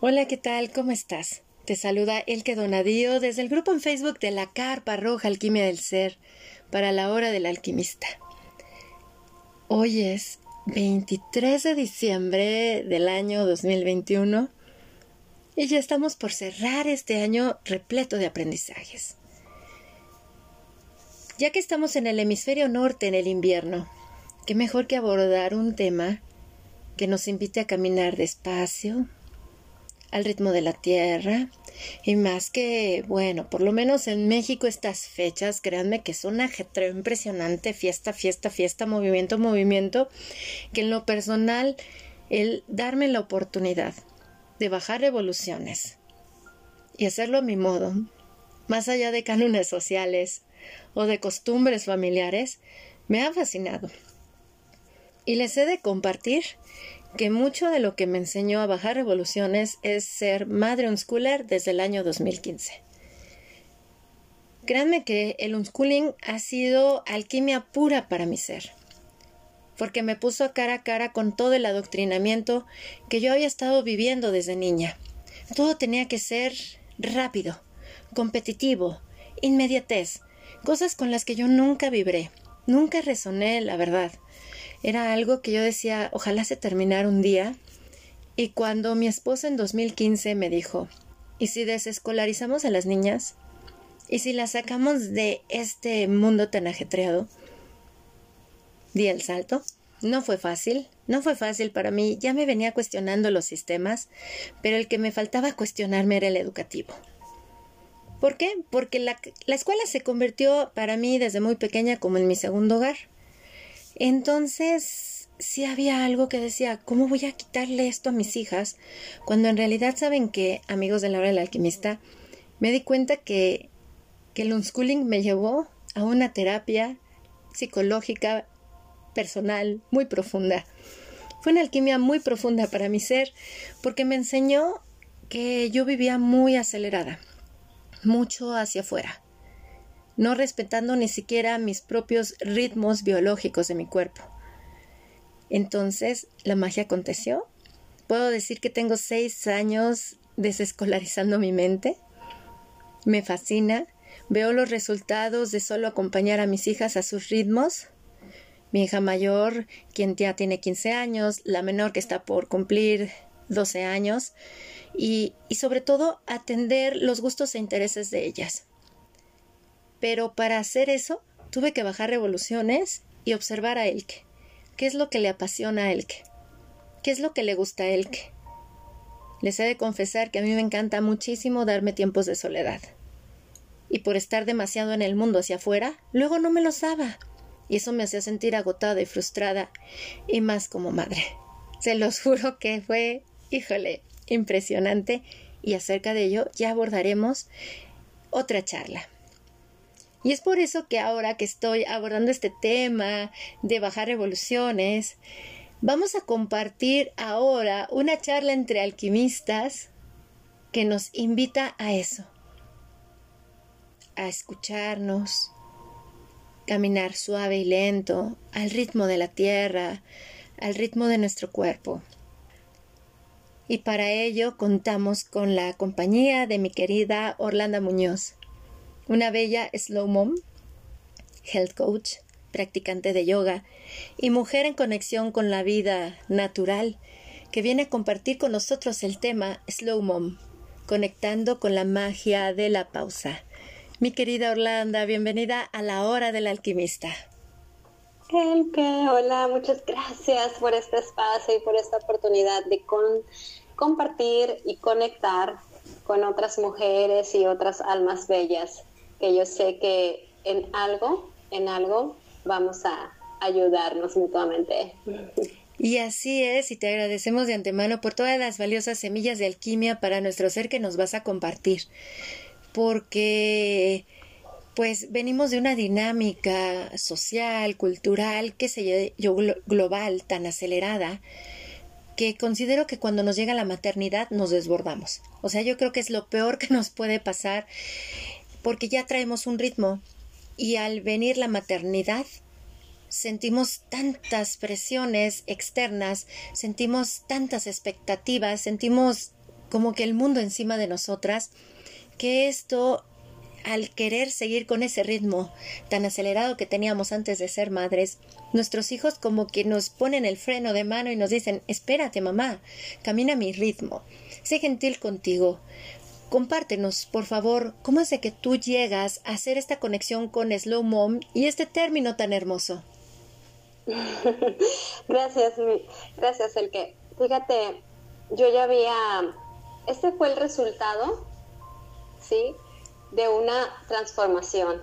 Hola, ¿qué tal? ¿Cómo estás? Te saluda Elke Donadío desde el grupo en Facebook de la Carpa Roja Alquimia del Ser para la hora del alquimista. Hoy es 23 de diciembre del año 2021 y ya estamos por cerrar este año repleto de aprendizajes. Ya que estamos en el hemisferio norte en el invierno, qué mejor que abordar un tema que nos invite a caminar despacio, al ritmo de la tierra. Y más que, bueno, por lo menos en México estas fechas, créanme que es un ajetreo impresionante, fiesta, fiesta, fiesta, movimiento, movimiento, que en lo personal, el darme la oportunidad de bajar revoluciones y hacerlo a mi modo, más allá de cánones sociales o de costumbres familiares, me ha fascinado. Y les he de compartir que mucho de lo que me enseñó a bajar revoluciones es ser madre unschooler desde el año 2015. Créanme que el unschooling ha sido alquimia pura para mi ser, porque me puso cara a cara con todo el adoctrinamiento que yo había estado viviendo desde niña. Todo tenía que ser rápido, competitivo, inmediatez, cosas con las que yo nunca vibré, nunca resoné, la verdad era algo que yo decía, ojalá se terminara un día. Y cuando mi esposa en 2015 me dijo, ¿y si desescolarizamos a las niñas? ¿Y si las sacamos de este mundo tan ajetreado? Di el salto. No fue fácil, no fue fácil para mí, ya me venía cuestionando los sistemas, pero el que me faltaba cuestionarme era el educativo. ¿Por qué? Porque la, la escuela se convirtió para mí desde muy pequeña como en mi segundo hogar. Entonces, sí había algo que decía, ¿cómo voy a quitarle esto a mis hijas? Cuando en realidad saben que, amigos de la hora del alquimista, me di cuenta que, que el unschooling me llevó a una terapia psicológica personal muy profunda. Fue una alquimia muy profunda para mi ser porque me enseñó que yo vivía muy acelerada, mucho hacia afuera no respetando ni siquiera mis propios ritmos biológicos de mi cuerpo. Entonces, la magia aconteció. Puedo decir que tengo seis años desescolarizando mi mente. Me fascina. Veo los resultados de solo acompañar a mis hijas a sus ritmos. Mi hija mayor, quien ya tiene 15 años, la menor que está por cumplir 12 años, y, sobre todo atender los gustos e intereses de ellas. Pero para hacer eso tuve que bajar revoluciones y observar a Elke. ¿Qué es lo que le apasiona a Elke? ¿Qué es lo que le gusta a Elke? Les he de confesar que a mí me encanta muchísimo darme tiempos de soledad. Y por estar demasiado en el mundo hacia afuera, luego no me los daba. Y eso me hacía sentir agotada y frustrada, y más como madre. Se los juro que fue, híjole, impresionante, y acerca de ello ya abordaremos otra charla. Y es por eso que ahora que estoy abordando este tema de bajar revoluciones, vamos a compartir ahora una charla entre alquimistas que nos invita a eso, a escucharnos, caminar suave y lento, al ritmo de la tierra, al ritmo de nuestro cuerpo. Y para ello contamos con la compañía de mi querida Orlando Muñoz una bella slow mom, health coach, practicante de yoga y mujer en conexión con la vida natural, que viene a compartir con nosotros el tema Slow Mom, conectando con la magia de la pausa. Mi querida Orlando, bienvenida a la hora del alquimista. hola, muchas gracias por este espacio y por esta oportunidad de compartir y conectar con otras mujeres y otras almas bellas que yo sé que en algo, en algo vamos a ayudarnos mutuamente. Y así es, y te agradecemos de antemano por todas las valiosas semillas de alquimia para nuestro ser que nos vas a compartir, porque pues venimos de una dinámica social, cultural, que se yo global, tan acelerada, que considero que cuando nos llega la maternidad nos desbordamos. O sea, yo creo que es lo peor que nos puede pasar porque ya traemos un ritmo y al venir la maternidad sentimos tantas presiones externas, sentimos tantas expectativas, sentimos como que el mundo encima de nosotras, que esto al querer seguir con ese ritmo tan acelerado que teníamos antes de ser madres, nuestros hijos como que nos ponen el freno de mano y nos dicen espérate mamá, camina a mi ritmo, sé gentil contigo. Compártenos, por favor, cómo es de que tú llegas a hacer esta conexión con Slow Mom y este término tan hermoso. gracias, gracias, el que. Fíjate, yo ya había. Este fue el resultado, ¿sí? de una transformación.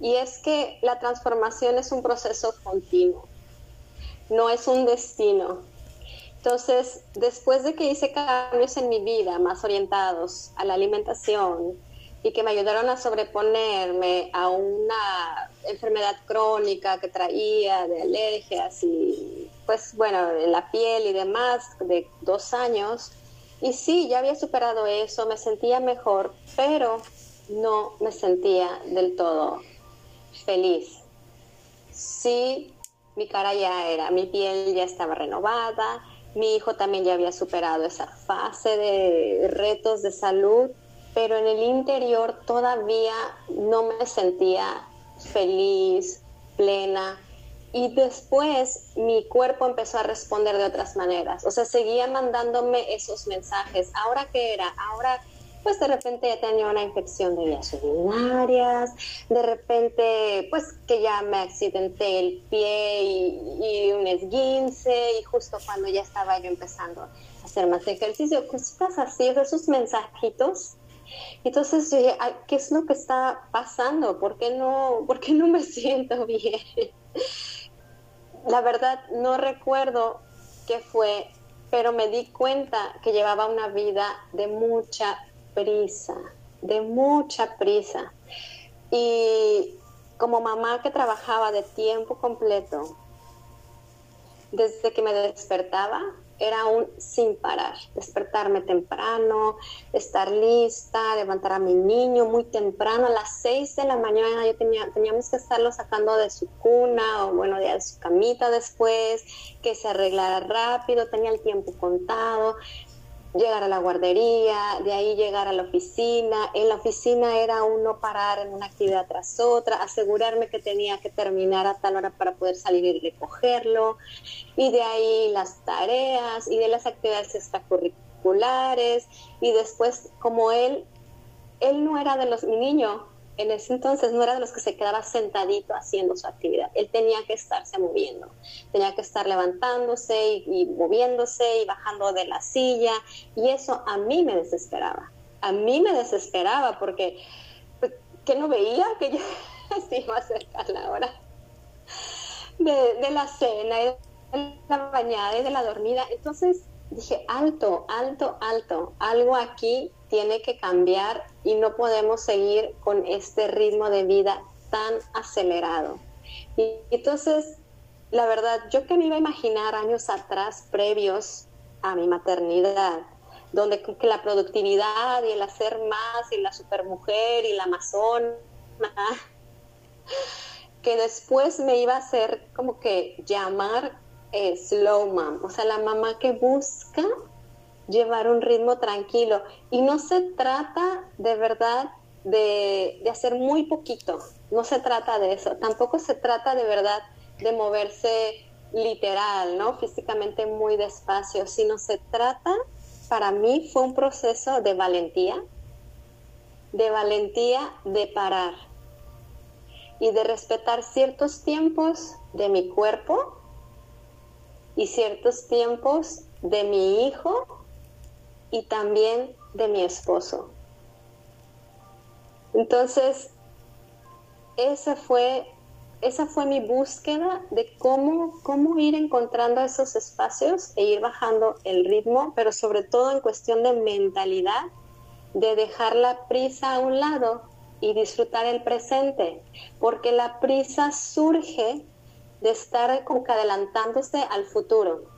Y es que la transformación es un proceso continuo, no es un destino. Entonces, después de que hice cambios en mi vida más orientados a la alimentación y que me ayudaron a sobreponerme a una enfermedad crónica que traía de alergias y pues bueno, la piel y demás de dos años, y sí, ya había superado eso, me sentía mejor, pero no me sentía del todo feliz. Sí, mi cara ya era, mi piel ya estaba renovada, mi hijo también ya había superado esa fase de retos de salud, pero en el interior todavía no me sentía feliz, plena. Y después mi cuerpo empezó a responder de otras maneras. O sea, seguía mandándome esos mensajes. ¿Ahora qué era? Ahora pues de repente ya tenía una infección de vías urinarias, de repente pues que ya me accidenté el pie y, un esguince y justo cuando ya estaba yo empezando a hacer más ejercicio, cosas así, esos mensajitos. Entonces yo dije, ¿qué es lo que está pasando? ¿Por qué no, por qué no me siento bien? La verdad no recuerdo qué fue, pero me di cuenta que llevaba una vida de mucha prisa, de mucha prisa. Y como mamá que trabajaba de tiempo completo, desde que me despertaba, era un sin parar, despertarme temprano, estar lista, levantar a mi niño muy temprano, a las seis de la mañana yo tenía, teníamos que estarlo sacando de su cuna o bueno, de su camita después, que se arreglara rápido, tenía el tiempo contado, llegar a la guardería, de ahí llegar a la oficina. En la oficina era uno parar en una actividad tras otra, asegurarme que tenía que terminar a tal hora para poder salir y recogerlo, y de ahí las tareas y de las actividades extracurriculares, y después como él, él no era de los, mi niño, en ese entonces no era de los que se quedaba sentadito haciendo su actividad. Él tenía que estarse moviendo, tenía que estar levantándose y, moviéndose y bajando de la silla. Y eso a mí me desesperaba. A mí me desesperaba porque pues, que no veía que ya se iba a la hora de, de la cena y de la bañada y de la dormida. Entonces dije, alto, alto, alto, algo aquí tiene que cambiar y no podemos seguir con este ritmo de vida tan acelerado. Y entonces, la verdad, yo que me iba a imaginar años atrás, previos a mi maternidad, donde que la productividad y el hacer más y la supermujer y la amazona, que después me iba a hacer como que llamar eh, slow mom, o sea, la mamá que busca llevar un ritmo tranquilo. Y no se trata de verdad de, hacer muy poquito, no se trata de eso, tampoco se trata de verdad de moverse literal, ¿no? Físicamente muy despacio, sino se trata, para mí fue un proceso de valentía, de valentía de parar y de respetar ciertos tiempos de mi cuerpo y ciertos tiempos de mi hijo y también de mi esposo. Entonces, esa fue, esa fue mi búsqueda de cómo, cómo ir encontrando esos espacios e ir bajando el ritmo, pero sobre todo en cuestión de mentalidad, de dejar la prisa a un lado y disfrutar el presente, porque la prisa surge de estar adelantándose al futuro.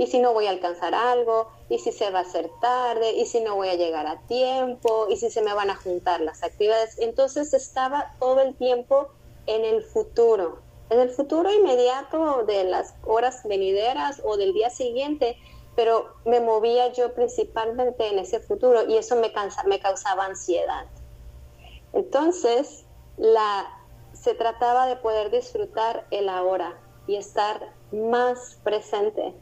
Y si no voy a alcanzar algo, y si se va a hacer tarde, y si no voy a llegar a tiempo, y si se me van a juntar las actividades. Entonces estaba todo el tiempo en el futuro, en el futuro inmediato de las horas venideras o del día siguiente, pero me movía yo principalmente en ese futuro y eso me, cansa, me causaba ansiedad. Entonces, la, se trataba de poder disfrutar el ahora y estar más presente.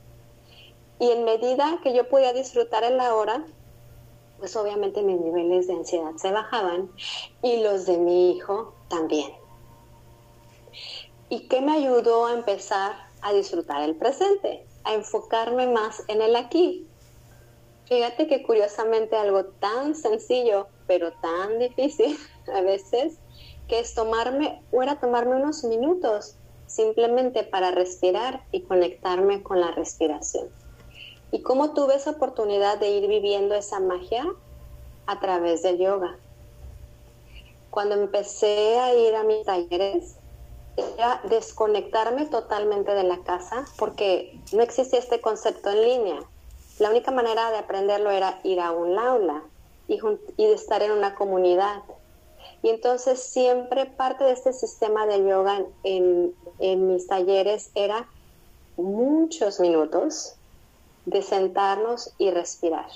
Y en medida que yo podía disfrutar el ahora, pues obviamente mis niveles de ansiedad se bajaban y los de mi hijo también. ¿Y qué me ayudó a empezar a disfrutar el presente? A enfocarme más en el aquí. Fíjate que curiosamente algo tan sencillo, pero tan difícil a veces, que es tomarme, o era tomarme unos minutos simplemente para respirar y conectarme con la respiración. ¿Y cómo tuve esa oportunidad de ir viviendo esa magia? A través del yoga. Cuando empecé a ir a mis talleres, era desconectarme totalmente de la casa porque no existía este concepto en línea. La única manera de aprenderlo era ir a un aula y, de estar en una comunidad. Y entonces siempre parte de este sistema de yoga en mis talleres era muchos minutos de sentarnos y respirar.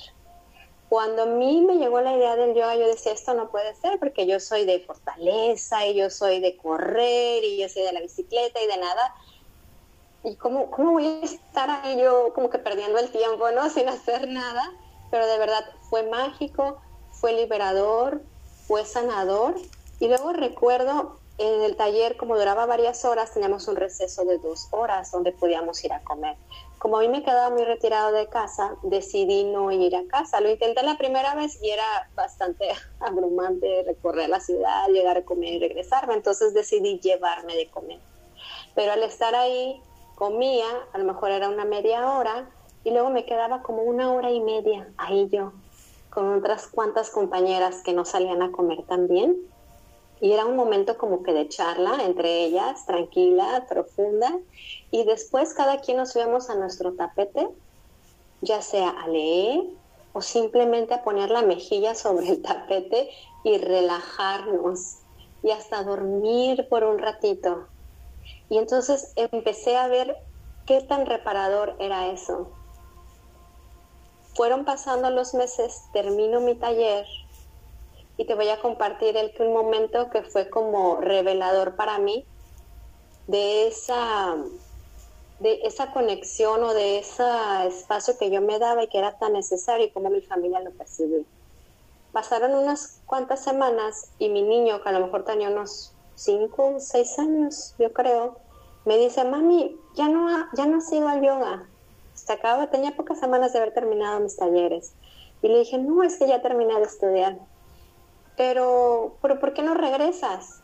Cuando a mí me llegó la idea del yoga, yo decía, esto no puede ser porque yo soy de fortaleza y yo soy de correr y yo soy de la bicicleta y de nada. ¿Y cómo, cómo voy a estar ahí yo como que perdiendo el tiempo, ¿no? Sin hacer nada. Pero de verdad fue mágico, fue liberador, fue sanador. Y luego recuerdo en el taller, como duraba varias horas, teníamos un receso de dos horas donde podíamos ir a comer. Como a mí me quedaba muy retirado de casa, decidí no ir a casa. Lo intenté la primera vez y era bastante abrumante recorrer la ciudad, llegar a comer y regresarme. Entonces decidí llevarme de comer. Pero al estar ahí, comía, a lo mejor era una media hora, y luego me quedaba como una hora y media ahí yo, con otras cuantas compañeras que no salían a comer también y era un momento como que de charla entre ellas, tranquila, profunda. Y después cada quien nos íbamos a nuestro tapete, ya sea a leer o simplemente a poner la mejilla sobre el tapete y relajarnos y hasta dormir por un ratito. Y entonces empecé a ver qué tan reparador era eso. Fueron pasando los meses, termino mi taller y te voy a compartir el un momento que fue como revelador para mí de esa de esa conexión o de ese espacio que yo me daba y que era tan necesario y como mi familia lo percibió. Pasaron unas cuantas semanas y mi niño, que a lo mejor tenía unos 5 o 6 años, yo creo, me dice, mami, ya no, ha, ya no sigo al yoga. Se acaba, tenía pocas semanas de haber terminado mis talleres. Y le dije, no, es que ya terminé de estudiar pero, pero ¿por qué no regresas?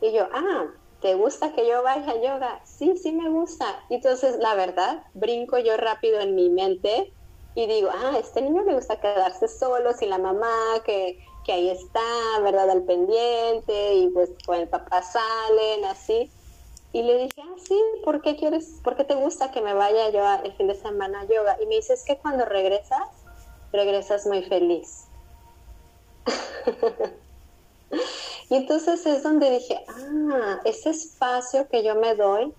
Y yo, ah, ¿te gusta que yo vaya a yoga? Sí, sí me gusta. Y entonces, la verdad, brinco yo rápido en mi mente y digo, ah, este niño le gusta quedarse solo, sin la mamá, que, que ahí está, ¿verdad? Al pendiente, y pues con el papá salen, así. Y le dije, ah, sí, ¿por qué quieres, por qué te gusta que me vaya yo el fin de semana a yoga? Y me dice, es que cuando regresas, regresas muy feliz. y entonces es donde dije, ah, ese espacio que yo me doy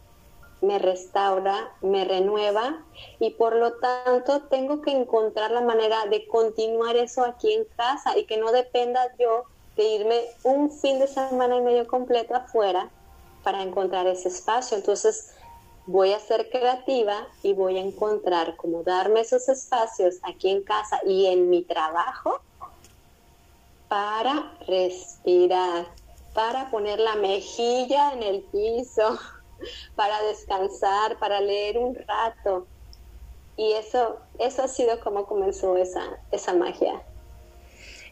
me restaura, me renueva y por lo tanto tengo que encontrar la manera de continuar eso aquí en casa y que no dependa yo de irme un fin de semana y medio completo afuera para encontrar ese espacio. Entonces voy a ser creativa y voy a encontrar cómo darme esos espacios aquí en casa y en mi trabajo para respirar, para poner la mejilla en el piso, para descansar, para leer un rato. Y eso, eso ha sido como comenzó esa, esa magia.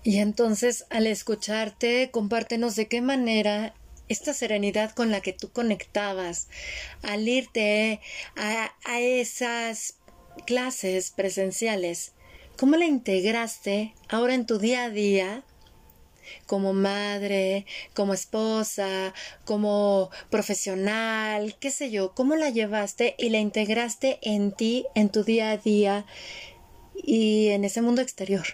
Y entonces, al escucharte, compártenos de qué manera esta serenidad con la que tú conectabas al irte a, a esas clases presenciales, ¿cómo la integraste ahora en tu día a día como madre, como esposa, como profesional, qué sé yo, cómo la llevaste y la integraste en ti, en tu día a día y en ese mundo exterior.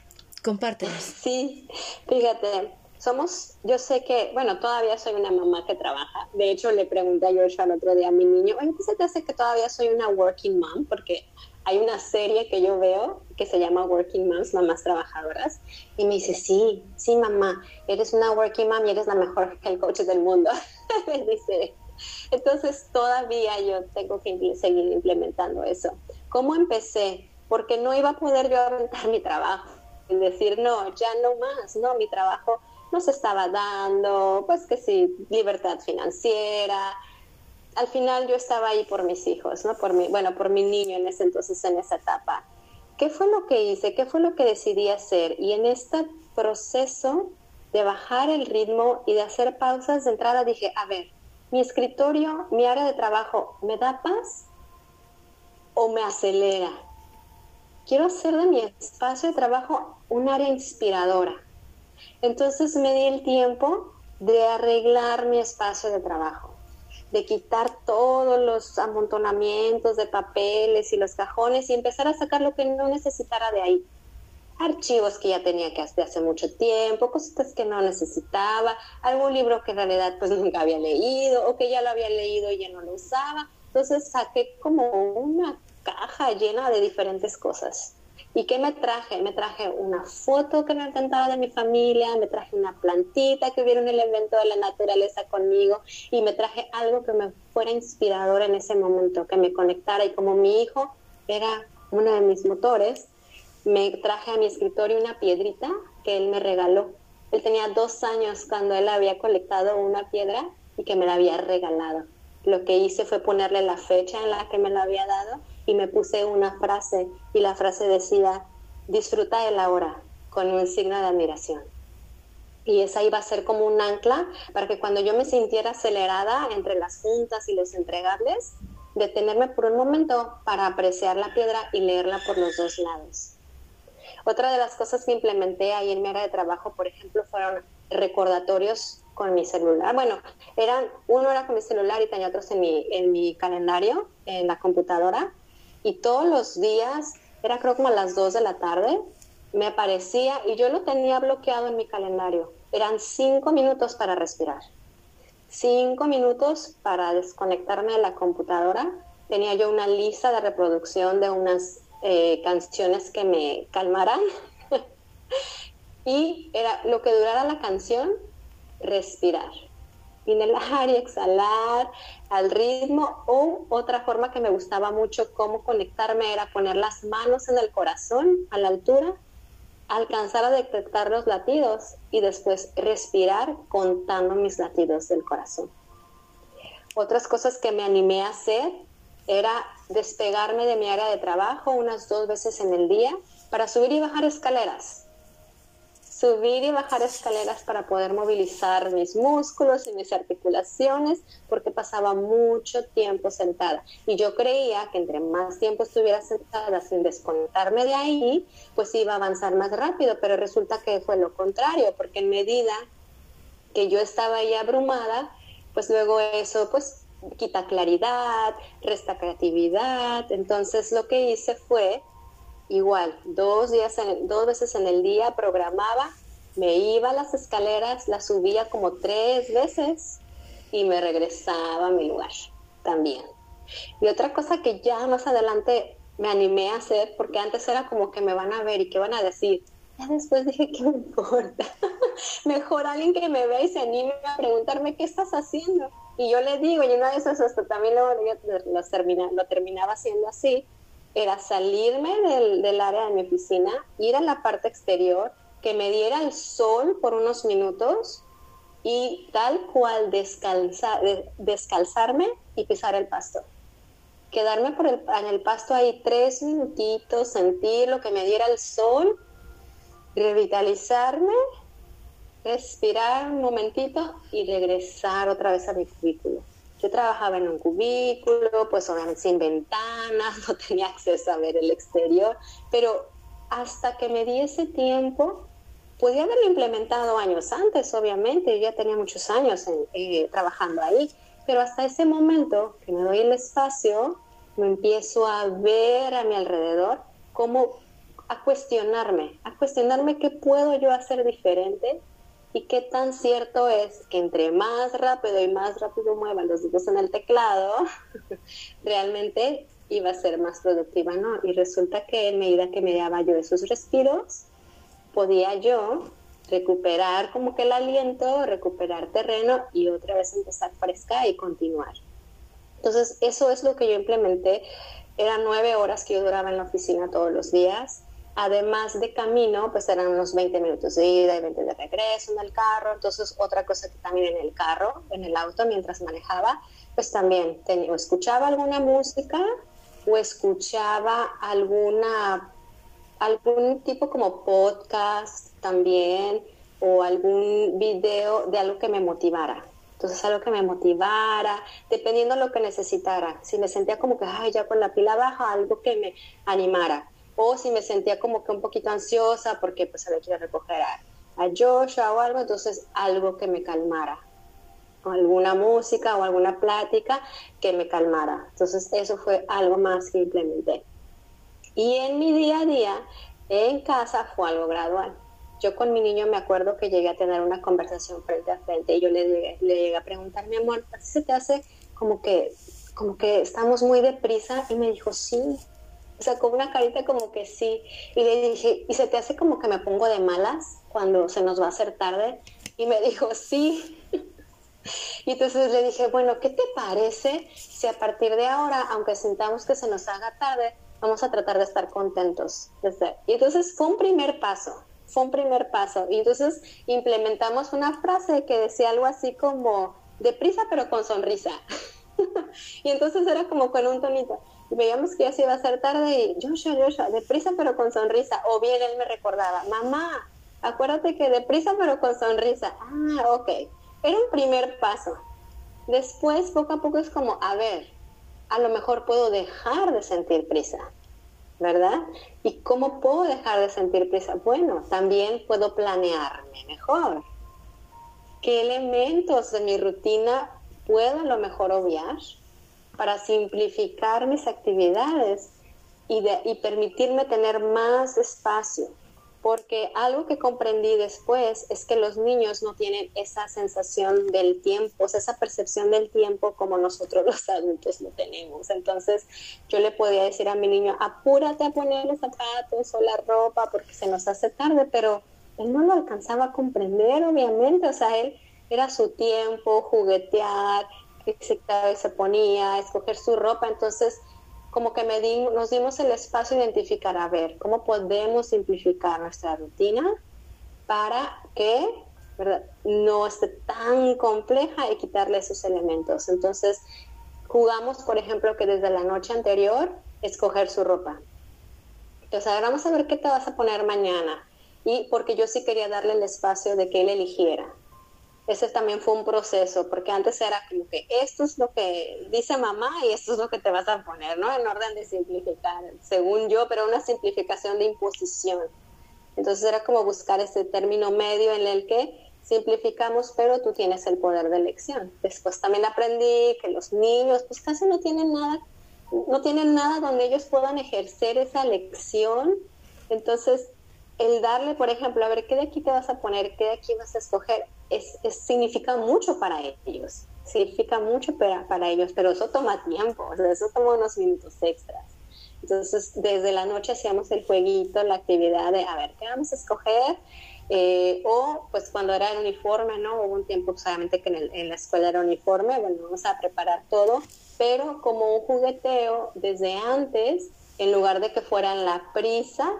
Compártenos. Sí, fíjate, somos, yo sé que, bueno, todavía soy una mamá que trabaja. De hecho, le pregunté a George el otro día a mi niño, oye, ¿qué se te hace que todavía soy una working mom? Porque hay una serie que yo veo que se llama Working Moms, Mamás Trabajadoras, y me dice, sí, sí, mamá, eres una Working Mom y eres la mejor el coach del mundo. dice, entonces todavía yo tengo que seguir implementando eso. ¿Cómo empecé? Porque no iba a poder yo aventar mi trabajo y decir, no, ya no más, no, mi trabajo no se estaba dando, pues que sí, libertad financiera, al final yo estaba ahí por mis hijos, ¿no? Por mi, bueno, por mi niño en ese entonces, en esa etapa. ¿Qué fue lo que hice? ¿Qué fue lo que decidí hacer? Y en este proceso de bajar el ritmo y de hacer pausas de entrada dije, a ver, mi escritorio, mi área de trabajo, ¿me da paz o me acelera? Quiero hacer de mi espacio de trabajo un área inspiradora. Entonces me di el tiempo de arreglar mi espacio de trabajo de quitar todos los amontonamientos de papeles y los cajones y empezar a sacar lo que no necesitara de ahí. Archivos que ya tenía que hacer hace mucho tiempo, cosas que no necesitaba, algún libro que en realidad pues nunca había leído o que ya lo había leído y ya no lo usaba. Entonces saqué como una caja llena de diferentes cosas. ¿Y qué me traje? Me traje una foto que me encantaba de mi familia, me traje una plantita que hubiera un elemento de la naturaleza conmigo y me traje algo que me fuera inspirador en ese momento, que me conectara. Y como mi hijo era uno de mis motores, me traje a mi escritorio una piedrita que él me regaló. Él tenía dos años cuando él había colectado una piedra y que me la había regalado. Lo que hice fue ponerle la fecha en la que me la había dado y me puse una frase y la frase decía, disfruta de la hora con un signo de admiración. Y esa iba a ser como un ancla para que cuando yo me sintiera acelerada entre las juntas y los entregables, detenerme por un momento para apreciar la piedra y leerla por los dos lados. Otra de las cosas que implementé ahí en mi área de trabajo, por ejemplo, fueron recordatorios con mi celular. Bueno, eran, uno era con mi celular y tenía otros en mi, en mi calendario, en la computadora, y todos los días, era creo como a las 2 de la tarde, me aparecía y yo lo tenía bloqueado en mi calendario. Eran cinco minutos para respirar, cinco minutos para desconectarme de la computadora. Tenía yo una lista de reproducción de unas eh, canciones que me calmaran. y era lo que durara la canción, respirar inhalar y exhalar al ritmo o otra forma que me gustaba mucho cómo conectarme era poner las manos en el corazón a la altura, alcanzar a detectar los latidos y después respirar contando mis latidos del corazón. Otras cosas que me animé a hacer era despegarme de mi área de trabajo unas dos veces en el día para subir y bajar escaleras subir y bajar escaleras para poder movilizar mis músculos y mis articulaciones porque pasaba mucho tiempo sentada. Y yo creía que entre más tiempo estuviera sentada sin desconectarme de ahí pues iba a avanzar más rápido pero resulta que fue lo contrario porque en medida que yo estaba ahí abrumada pues luego eso pues quita claridad, resta creatividad. Entonces lo que hice fue igual, dos, días dos veces en el día programaba, me iba a las escaleras, las subía como tres veces y me regresaba a mi lugar también. Y otra cosa que ya más adelante me animé a hacer, porque antes era como que me van a ver y que van a decir, ya después dije, ¿qué me importa? Mejor alguien que me vea y se anime a preguntarme, ¿qué estás haciendo? Y yo le digo, y una vez eso hasta también lo, termina, lo terminaba haciendo así, era salirme del, del, área de mi oficina, ir a la parte exterior, que me diera el sol por unos minutos y tal cual descalzarme y pisar el pasto. Quedarme por el, en el pasto ahí tres minutitos, sentir lo que me diera el sol, revitalizarme, respirar un momentito y regresar otra vez a mi cubículo. Yo trabajaba en un cubículo, pues obviamente sin ventanas, no tenía acceso a ver el exterior, pero hasta que me di ese tiempo, podía haberlo implementado años antes, obviamente, yo ya tenía muchos años eh, trabajando ahí, pero hasta ese momento que me doy el espacio, me empiezo a ver a mi alrededor, como a cuestionarme, a cuestionarme qué puedo yo hacer diferente y qué tan cierto es que entre más rápido y más rápido muevan los dedos en el teclado, realmente iba a ser más productiva, ¿no? Y resulta que en medida que me daba yo esos respiros, podía yo recuperar como que el aliento, recuperar terreno y otra vez empezar fresca y continuar. Entonces, eso es lo que yo implementé. Eran nueve horas que yo duraba en la oficina todos los días. Además de camino, pues eran unos 20 minutos de ida y 20 de regreso en el carro. Entonces, otra cosa que también en el carro, en el auto, mientras manejaba, pues también tenía, escuchaba alguna música o escuchaba alguna algún tipo como podcast también o algún video de algo que me motivara. Entonces algo que me motivara, dependiendo de lo que necesitara. Si me sentía como que, ay, ya con la pila baja, algo que me animara. O si me sentía como que un poquito ansiosa porque pues había que recoger a, a Joshua o algo, entonces algo que me calmara. Alguna música o alguna plática que me calmara. Entonces eso fue algo más que implementé. Y en mi día a día, en casa, fue algo gradual. Yo con mi niño me acuerdo que llegué a tener una conversación frente a frente y yo le llegué, le llegué a preguntar, mi amor, ¿así se te hace como que, como que estamos muy deprisa? Y me dijo, sí. O sea, con una carita como que sí. Y le dije, ¿y se te hace como que me pongo de malas cuando se nos va a hacer tarde? Y me dijo, sí. Y entonces le dije, bueno, ¿qué te parece si a partir de ahora, aunque sintamos que se nos haga tarde, vamos a tratar de estar contentos? Y entonces fue un primer paso fue un primer paso. Y entonces implementamos una frase que decía algo así como, deprisa pero con sonrisa. y entonces era como con un tonito. Veíamos que ya se iba a hacer tarde y Joshua, Joshua, deprisa pero con sonrisa. O bien él me recordaba, mamá, acuérdate que deprisa pero con sonrisa. Ah, ok. Era un primer paso. Después, poco a poco es como, a ver, a lo mejor puedo dejar de sentir prisa. ¿verdad? ¿Y cómo puedo dejar de sentir prisa? Bueno, también puedo planearme mejor. ¿Qué elementos de mi rutina puedo a lo mejor obviar para simplificar mis actividades y, permitirme tener más espacio? porque algo que comprendí después es que los niños no tienen esa sensación del tiempo, esa percepción del tiempo como nosotros los adultos lo tenemos. Entonces yo le podía decir a mi niño, apúrate a poner los zapatos o la ropa porque se nos hace tarde, pero él no lo alcanzaba a comprender, obviamente, o sea, él era su tiempo, juguetear, que se, ponía, escoger su ropa, entonces como que nos dimos el espacio de identificar, a ver, cómo podemos simplificar nuestra rutina para que no esté tan compleja y quitarle esos elementos. Entonces, jugamos, por ejemplo, que desde la noche anterior, escoger su ropa. Entonces, ahora vamos a ver qué te vas a poner mañana. Y porque yo sí quería darle el espacio de que él eligiera ese también fue un proceso, porque antes era como que esto es lo que dice mamá y esto es lo que te vas a poner, ¿no? En orden de simplificar, según yo, pero una simplificación de imposición. Entonces era como buscar ese término medio en el que simplificamos, pero tú tienes el poder de elección. Después también aprendí que los niños pues casi no tienen nada, no tienen nada donde ellos puedan ejercer esa elección. Entonces, el darle, por ejemplo, a ver, ¿qué de aquí te vas a poner? ¿Qué de aquí vas a escoger? es, significa mucho para ellos, significa mucho para, para ellos, pero eso toma tiempo, o sea, eso toma unos minutos extras. Entonces, desde la noche hacíamos el jueguito, la actividad de, a ver, ¿qué vamos a escoger? Eh, o, pues, cuando era el uniforme, ¿no? Hubo un tiempo, solamente que en, en, la escuela era uniforme, bueno, vamos a preparar todo, pero como un jugueteo desde antes, en lugar de que fueran la prisa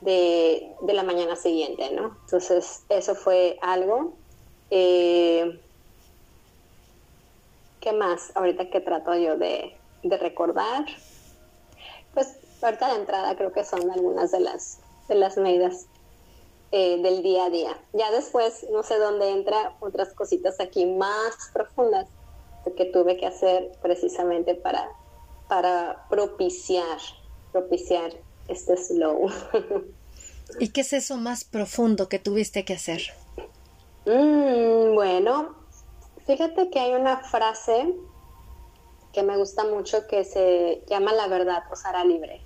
de, de la mañana siguiente, ¿no? Entonces, eso fue algo. Eh, ¿Qué más? Ahorita que trato yo de, recordar. Pues ahorita de entrada creo que son algunas de las, de las medidas eh, del día a día. Ya después, no sé dónde entra otras cositas aquí más profundas que tuve que hacer precisamente para, para propiciar, propiciar este slow. ¿Y qué es eso más profundo que tuviste que hacer? Mm, bueno, fíjate que hay una frase que me gusta mucho que se llama La verdad os hará libre.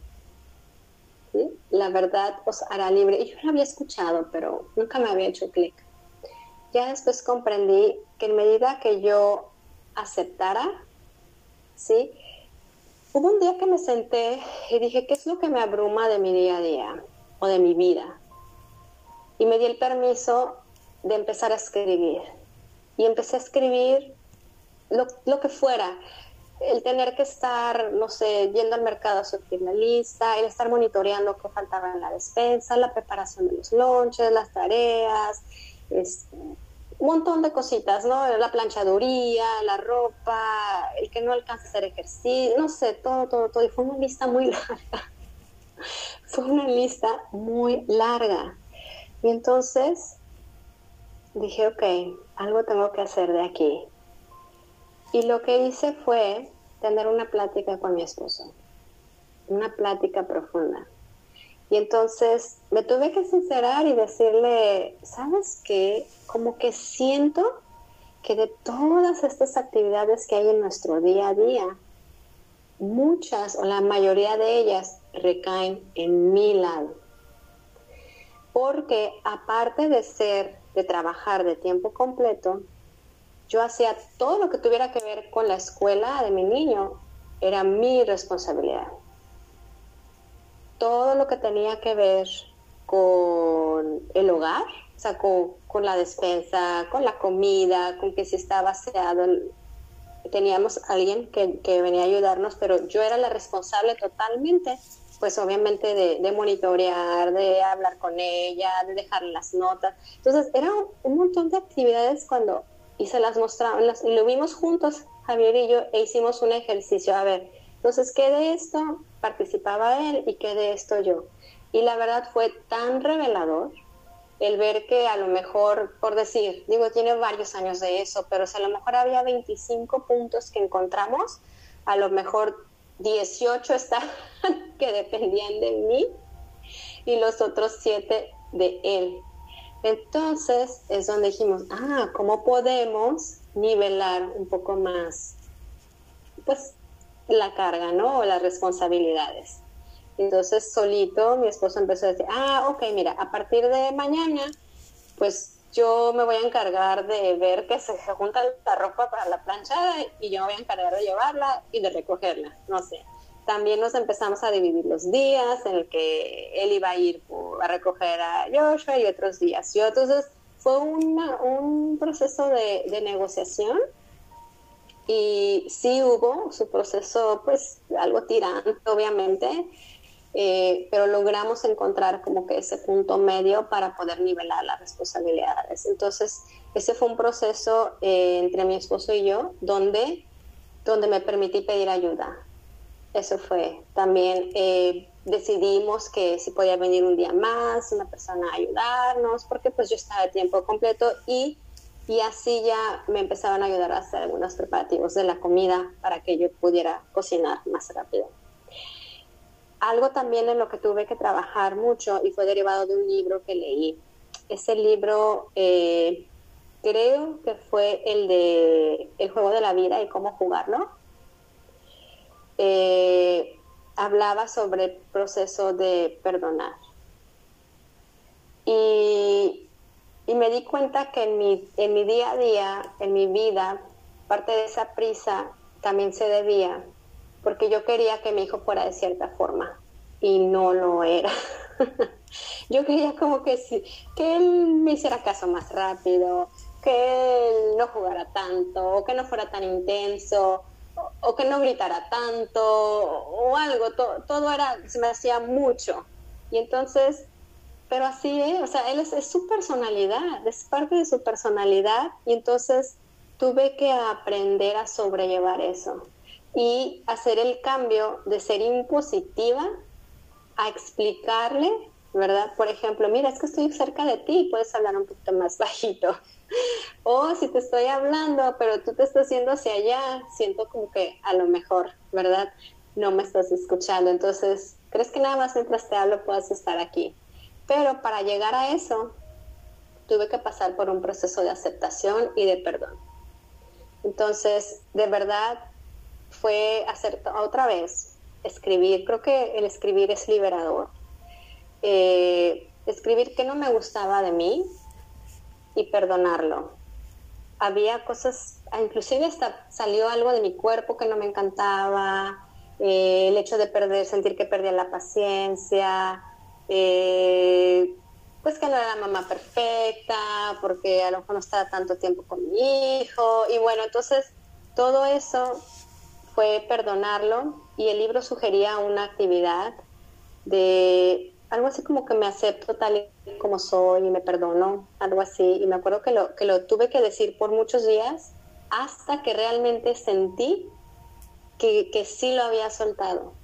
La verdad os hará libre. Y yo la había escuchado, pero nunca me había hecho clic. Ya después comprendí que en medida que yo aceptara, ¿sí? Hubo un día que me senté y dije, ¿qué es lo que me abruma de mi día a día o de mi vida? Y me di el permiso de empezar a escribir. Y empecé a escribir lo, lo que fuera el tener que estar, no sé, yendo al mercado a surtir la lista, el estar monitoreando qué faltaba en la despensa, la preparación de los lonches, las tareas, un montón de cositas, ¿no? La planchaduría, la ropa, el que no alcanza a hacer ejercicio, no sé, todo, todo, todo. Y fue una lista muy larga. fue una lista muy larga. Y entonces dije, ok, algo tengo que hacer de aquí. Y lo que hice fue tener una plática con mi esposo, una plática profunda. Y entonces me tuve que sincerar y decirle, ¿sabes qué? Como que siento que de todas estas actividades que hay en nuestro día a día, muchas o la mayoría de ellas recaen en mi lado. Porque aparte de ser, de trabajar de tiempo completo, yo hacía todo lo que tuviera que ver con la escuela de mi niño, era mi responsabilidad. Todo lo que tenía que ver con el hogar, o sea, con, la despensa, con la comida, con que si estaba aseado, teníamos alguien que, venía a ayudarnos, pero yo era la responsable totalmente, pues obviamente de, monitorear, de hablar con ella, de dejar las notas. Entonces, era un montón de actividades cuando y se las mostramos, y lo vimos juntos, Javier y yo, e hicimos un ejercicio. A ver, entonces, ¿qué de esto participaba él y qué de esto yo? Y la verdad fue tan revelador el ver que a lo mejor, por decir, digo, tiene varios años de eso, pero si a lo mejor había 25 puntos que encontramos, a lo mejor 18 estaban que dependían de mí y los otros 7 de él. Entonces es donde dijimos, ah, ¿cómo podemos nivelar un poco más, pues, la carga, ¿no? O las responsabilidades. Entonces solito mi esposo empezó a decir, ah, ok, mira, a partir de mañana, pues yo me voy a encargar de ver que se junta la ropa para la planchada y yo me voy a encargar de llevarla y de recogerla, no sé también nos empezamos a dividir los días en el que él iba a ir a recoger a Joshua y otros días yo. Entonces fue un proceso de, negociación y sí hubo su proceso, pues algo tirante, obviamente, eh, pero logramos encontrar como que ese punto medio para poder nivelar las responsabilidades. Entonces, ese fue un proceso eh, entre mi esposo y yo donde, donde me permití pedir ayuda eso fue. También eh, decidimos que si podía venir un día más, una persona a ayudarnos, porque pues yo estaba de tiempo completo y, y así ya me empezaban a ayudar a hacer algunos preparativos de la comida para que yo pudiera cocinar más rápido. Algo también en lo que tuve que trabajar mucho y fue derivado de un libro que leí. Ese libro eh, creo que fue el de El juego de la vida y cómo jugarlo eh, hablaba sobre el proceso de perdonar. Y, me di cuenta que en mi, en mi día a día, en mi vida, parte de esa prisa también se debía porque yo quería que mi hijo fuera de cierta forma y no lo era. yo quería como que, que él me hiciera caso más rápido, que él no jugara tanto, o que no fuera tan intenso, o que no gritara tanto o algo, todo era, me hacía mucho. Y entonces, pero así, ¿eh? o sea, él es, es, su personalidad, es parte de su personalidad y entonces tuve que aprender a sobrellevar eso y hacer el cambio de ser impositiva a explicarle, ¿verdad? Por ejemplo, mira, es que estoy cerca de ti, puedes hablar un poquito más bajito. O si te estoy hablando, pero tú te estás yendo hacia allá, siento como que a lo mejor, ¿verdad? No me estás escuchando. Entonces, ¿crees que nada más mientras te hablo puedas estar aquí? Pero para llegar a eso, tuve que pasar por un proceso de aceptación y de perdón. Entonces, de verdad, fue hacer otra vez, escribir. Creo que el escribir es liberador. Eh, escribir que no me gustaba de mí, y perdonarlo. Había cosas, inclusive hasta salió algo de mi cuerpo que no me encantaba, eh, el hecho de perder, sentir que perdía la paciencia, eh, pues que no era la mamá perfecta, porque a lo mejor no estaba tanto tiempo con mi hijo, y bueno, entonces todo eso fue perdonarlo y el libro sugería una actividad de algo así como que me acepto tal y como soy y me perdono, algo así, y me acuerdo que lo, que lo tuve que decir por muchos días hasta que realmente sentí que, que sí lo había soltado.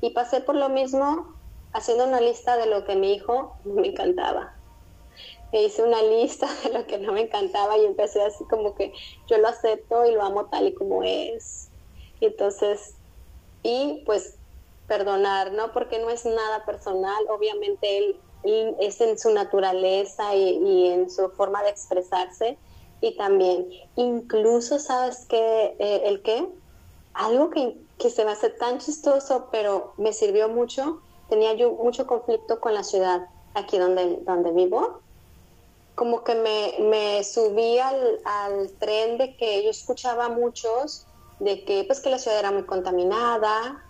Y pasé por lo mismo haciendo una lista de lo que mi hijo me encantaba. E hice una lista de lo que no me encantaba y empecé así como que yo lo acepto y lo amo tal y como es. Y entonces, y pues perdonar, ¿no? Porque no es nada personal, obviamente él, es en su naturaleza y, en su forma de expresarse y también, incluso, ¿sabes qué? Eh, ¿El qué? Algo que, que se me hace tan chistoso, pero me sirvió mucho, tenía yo mucho conflicto con la ciudad, aquí donde, donde vivo, como que me, me subí al, al, tren de que yo escuchaba muchos de que pues que la ciudad era muy contaminada.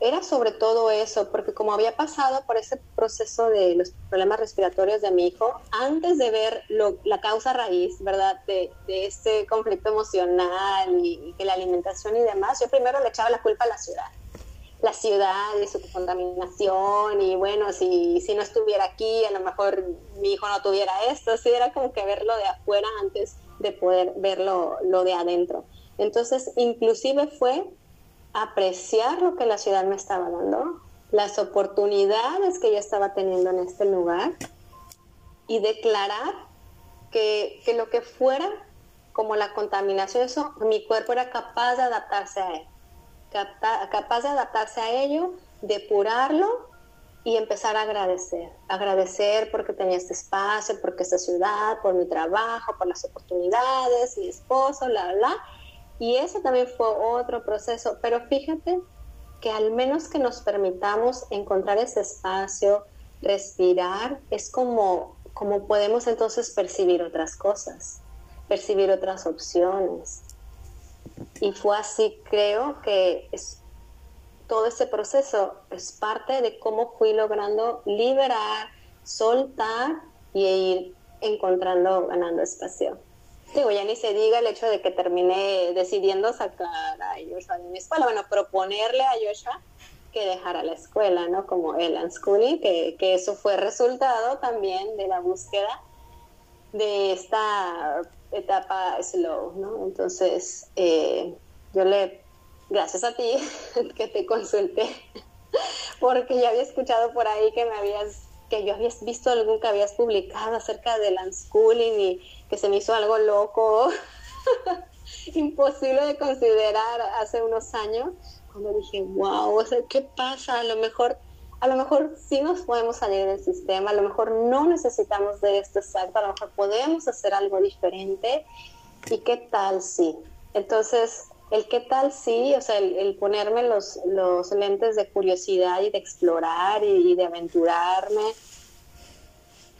Era sobre todo eso, porque como había pasado por ese proceso de los problemas respiratorios de mi hijo, antes de ver lo, la causa raíz, ¿verdad? De, de este conflicto emocional y que la alimentación y demás, yo primero le echaba la culpa a la ciudad la ciudad y su contaminación y bueno, si, si no estuviera aquí, a lo mejor mi hijo no tuviera esto, sí, era como que verlo de afuera antes de poder verlo lo de adentro. Entonces, inclusive fue apreciar lo que la ciudad me estaba dando, las oportunidades que yo estaba teniendo en este lugar y declarar que, que lo que fuera como la contaminación, eso, mi cuerpo era capaz de adaptarse a él capaz de adaptarse a ello, depurarlo y empezar a agradecer. Agradecer porque tenía este espacio, porque esta ciudad, por mi trabajo, por las oportunidades, mi esposo, bla, bla. Y eso también fue otro proceso. Pero fíjate que al menos que nos permitamos encontrar ese espacio, respirar, es como, como podemos entonces percibir otras cosas, percibir otras opciones, y fue así, creo que es, todo ese proceso es parte de cómo fui logrando liberar, soltar y ir encontrando, ganando espacio. Digo, ya ni se diga el hecho de que terminé decidiendo sacar a Joshua de mi escuela, bueno, proponerle a Joshua que dejara la escuela, ¿no? Como el unschooling, que, que eso fue resultado también de la búsqueda de esta etapa slow, ¿no? Entonces, eh, yo le, gracias a ti que te consulté, porque ya había escuchado por ahí que me habías, que yo habías visto algún que habías publicado acerca del unschooling y que se me hizo algo loco, imposible de considerar hace unos años, cuando dije, wow, o sea, ¿qué pasa? A lo mejor a lo mejor sí nos podemos salir del sistema, a lo mejor no necesitamos de esto exacto, a lo mejor podemos hacer algo diferente. ¿Y qué tal sí? Entonces, el qué tal sí, o sea, el, ponerme los, los, lentes de curiosidad y de explorar y, de aventurarme,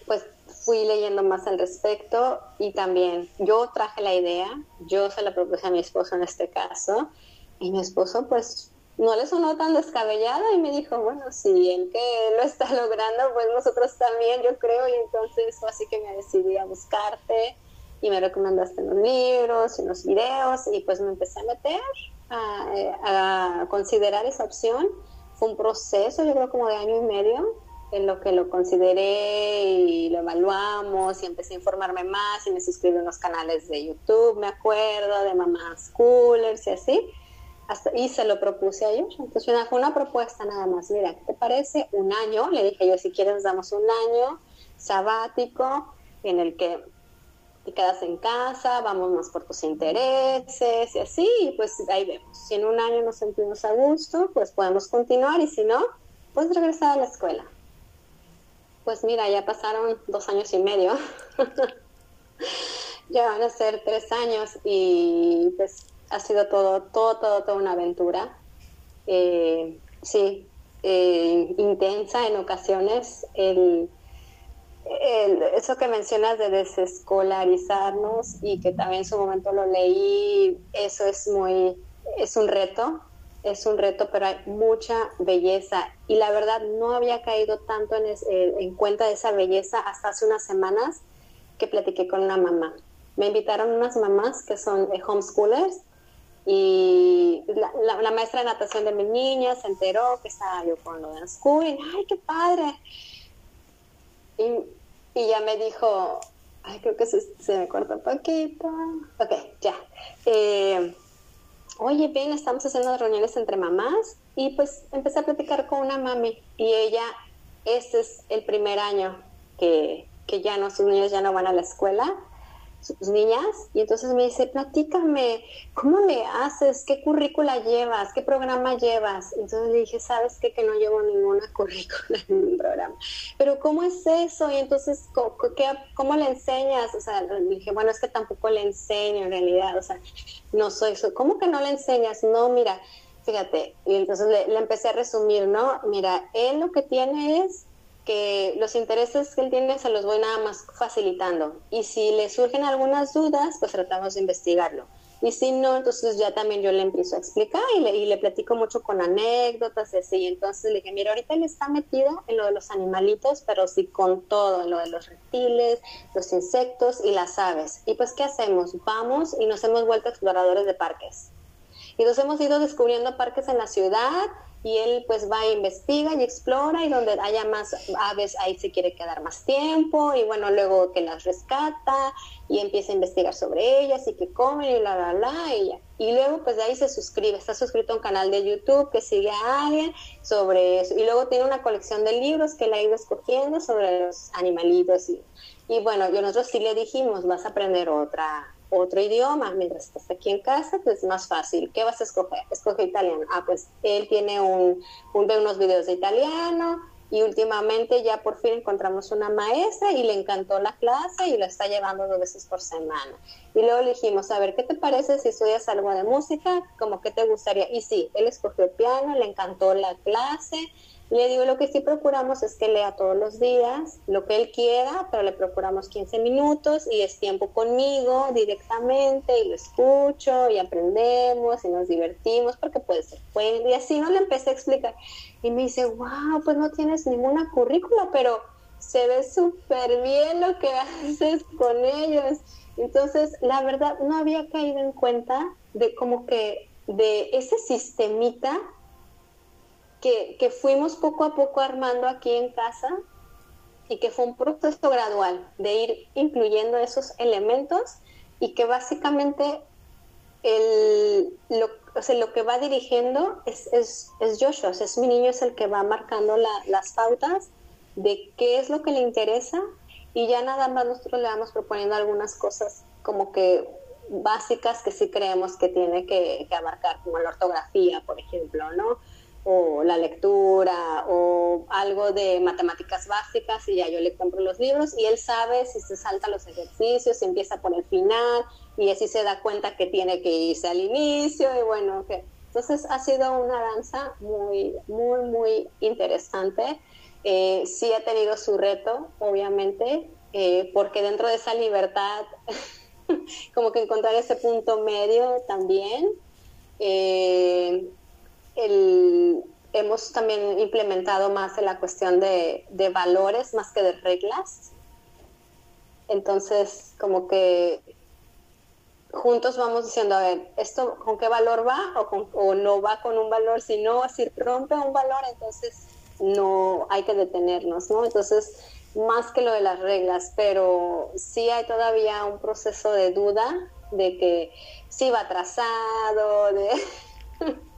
pues fui leyendo más al respecto y también yo traje la idea, yo se la propuse a mi esposo en este caso, y mi esposo pues no le sonó tan descabellado y me dijo, bueno, si él que lo está logrando, pues nosotros también, yo creo, y entonces así que me decidí a buscarte y me recomendaste los libros y los videos y pues me empecé a meter a, considerar esa opción. Fue un proceso, yo creo como de año y medio, en lo que lo consideré y lo evaluamos y empecé a informarme más y me suscribí a unos canales de YouTube, me acuerdo, de mamás coolers y así y se lo propuse a ellos. Entonces fue una propuesta nada más. Mira, ¿qué te parece? Un año, le dije yo, si quieres damos un año sabático en el que te quedas en casa, vamos más por tus intereses y así, pues ahí vemos. Si en un año nos sentimos a gusto, pues podemos continuar y si no, pues regresar a la escuela. Pues mira, ya pasaron dos años y medio. ya van a ser tres años y pues ha sido todo, todo, todo, toda una aventura. Eh, sí, eh, intensa en ocasiones. El, eso que mencionas de desescolarizarnos y que también en su momento lo leí, eso es muy, es un reto. es un reto, pero hay mucha belleza. Y la verdad no había caído tanto en, eh, en cuenta de esa belleza hasta hace unas semanas que platiqué con una mamá. Me invitaron unas mamás que son homeschoolers y la, maestra de natación de mi niña se enteró que estaba yo con lo de unschooling. ¡Ay, qué padre! Y, y ya me dijo, ay, creo que se, se me corta un poquito. Ok, ya. Eh, oye, bien, estamos haciendo reuniones entre mamás y pues empecé a platicar con una mami y ella, este es el primer año que, que ya no, sus niños ya no van a la escuela sus niñas y entonces me dice, platícame, ¿cómo le haces? ¿Qué currícula llevas? ¿Qué programa llevas? Entonces le dije, ¿sabes qué? Que no llevo ninguna currícula en ningún programa. Pero ¿cómo es eso? Y entonces, ¿cómo, ¿cómo le enseñas? O sea, le dije, bueno, es que tampoco le enseño en realidad, o sea, no soy eso. ¿Cómo que no le enseñas? No, mira, fíjate. Y entonces le empecé a resumir, ¿no? Mira, él lo que tiene es que los intereses que él tiene se los voy nada más facilitando. Y si le surgen algunas dudas, pues tratamos de investigarlo. Y si no, entonces ya también yo le empiezo a explicar y le, y le platico mucho con anécdotas y así. Entonces le dije, mira, ahorita él está metido en lo de los animalitos, pero sí con todo, en lo de los reptiles, los insectos y las aves. Y pues, ¿qué hacemos? Vamos y nos hemos vuelto exploradores de parques. Y nos hemos ido descubriendo parques en la ciudad, y él pues va e investiga y explora y donde haya más aves ahí se quiere quedar más tiempo y bueno luego que las rescata y empieza a investigar sobre ellas y que comen y la la la y ya. y luego pues de ahí se suscribe está suscrito a un canal de YouTube que sigue a alguien sobre eso y luego tiene una colección de libros que él ha ido escogiendo sobre los animalitos y, y bueno yo nosotros sí le dijimos vas a aprender otra otro idioma mientras estás aquí en casa, pues es más fácil. ¿Qué vas a escoger? Escoge italiano. Ah, pues él tiene un, ve unos videos de italiano y últimamente ya por fin encontramos una maestra y le encantó la clase y la está llevando dos veces por semana. Y luego le dijimos, a ver, ¿qué te parece si estudias algo de música? ¿Cómo que te gustaría? Y sí, él escogió piano, le encantó la clase le digo, lo que sí procuramos es que lea todos los días, lo que él quiera, pero le procuramos 15 minutos y es tiempo conmigo directamente y lo escucho y aprendemos y nos divertimos porque puede ser Y así no le empecé a explicar. Y me dice, wow, pues no tienes ninguna currícula, pero se ve súper bien lo que haces con ellos. Entonces, la verdad, no había caído en cuenta de como que de ese sistemita que, fuimos poco a poco armando aquí en casa y que fue un proceso gradual de ir incluyendo esos elementos y que básicamente el, lo, lo que va dirigiendo es, es, es Joshua, es mi niño, es el que va marcando las pautas de qué es lo que le interesa y ya nada más nosotros le vamos proponiendo algunas cosas como que básicas que sí creemos que tiene que, que abarcar, como la ortografía, por ejemplo, ¿no? O la lectura o algo de matemáticas básicas y ya yo le compro los libros y él sabe si se salta los ejercicios, si empieza por el final y así se da cuenta que tiene que irse al inicio y bueno, que entonces ha sido una danza muy, muy, muy interesante. Eh, sí ha tenido su reto, obviamente, eh, porque dentro de esa libertad, como que encontrar ese punto medio también. Eh, hemos también implementado más en la cuestión de, valores más que de reglas. Entonces, como que juntos vamos diciendo, a ver, ¿esto con qué valor va o, o no va con un valor? Si no, si rompe un valor, entonces no hay que detenernos, ¿no? Entonces, más que lo de las reglas, pero sí hay todavía un proceso de duda de que sí va atrasado, de...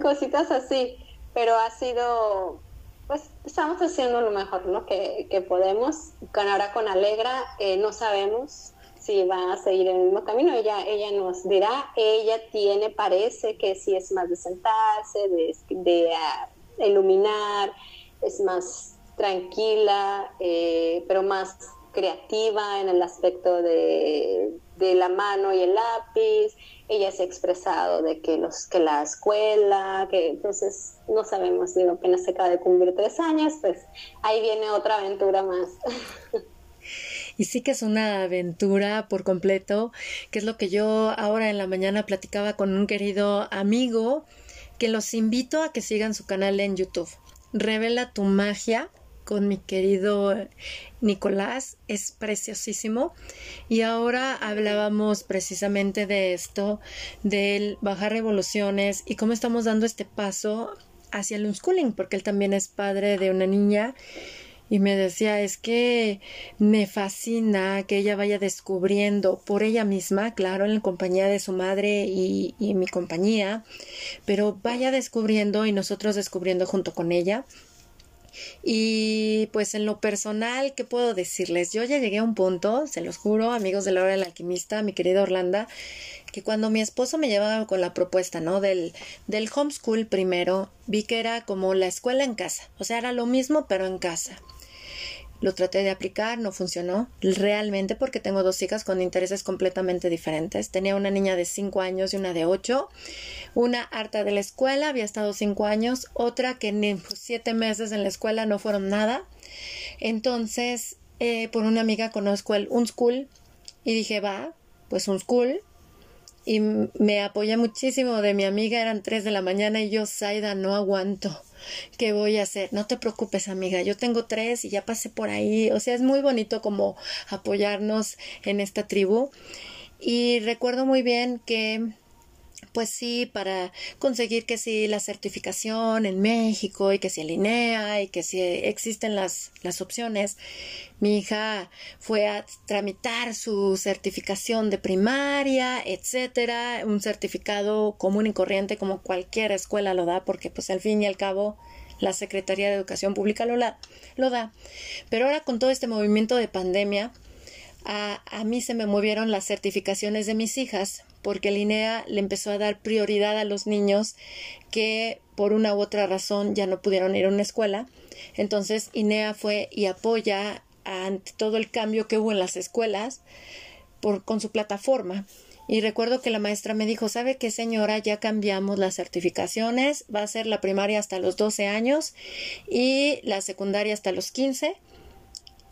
cositas así, pero ha sido, pues estamos haciendo lo mejor ¿no? que, que podemos. Con, ahora con Alegra eh, no sabemos si va a seguir el mismo camino, ella, ella nos dirá, ella tiene, parece que sí es más de sentarse, de, de uh, iluminar, es más tranquila, eh, pero más creativa en el aspecto de, de la mano y el lápiz, ella se ha expresado de que los que la escuela, que entonces no sabemos, digo, apenas se acaba de cumplir tres años, pues ahí viene otra aventura más. Y sí que es una aventura por completo, que es lo que yo ahora en la mañana platicaba con un querido amigo que los invito a que sigan su canal en YouTube. Revela tu magia con mi querido Nicolás, es preciosísimo. Y ahora hablábamos precisamente de esto, del bajar revoluciones y cómo estamos dando este paso hacia el unschooling, porque él también es padre de una niña y me decía es que me fascina que ella vaya descubriendo por ella misma, claro, en la compañía de su madre y, y mi compañía, pero vaya descubriendo y nosotros descubriendo junto con ella y pues en lo personal, ¿qué puedo decirles? Yo ya llegué a un punto, se los juro, amigos de la hora del alquimista, mi querida Orlando, que cuando mi esposo me llevaba con la propuesta, ¿no? Del, del homeschool primero, vi que era como la escuela en casa, o sea, era lo mismo pero en casa. Lo traté de aplicar, no funcionó realmente porque tengo dos hijas con intereses completamente diferentes. Tenía una niña de cinco años y una de ocho. Una harta de la escuela, había estado cinco años. Otra que en siete meses en la escuela no fueron nada. Entonces, eh, por una amiga conozco el Unschool y dije, va, pues Unschool y me apoyé muchísimo de mi amiga, eran tres de la mañana y yo, Saida, no aguanto. ¿Qué voy a hacer? No te preocupes, amiga, yo tengo tres y ya pasé por ahí. O sea, es muy bonito como apoyarnos en esta tribu. Y recuerdo muy bien que pues sí, para conseguir que sí la certificación en México y que si el INEA y que si existen las, las opciones. Mi hija fue a tramitar su certificación de primaria, etcétera, un certificado común y corriente como cualquier escuela lo da, porque pues al fin y al cabo la Secretaría de Educación Pública lo, lo da. Pero ahora con todo este movimiento de pandemia, a, a mí se me movieron las certificaciones de mis hijas porque el INEA le empezó a dar prioridad a los niños que por una u otra razón ya no pudieron ir a una escuela. Entonces INEA fue y apoya ante todo el cambio que hubo en las escuelas por, con su plataforma. Y recuerdo que la maestra me dijo, ¿sabe qué señora? Ya cambiamos las certificaciones, va a ser la primaria hasta los 12 años y la secundaria hasta los 15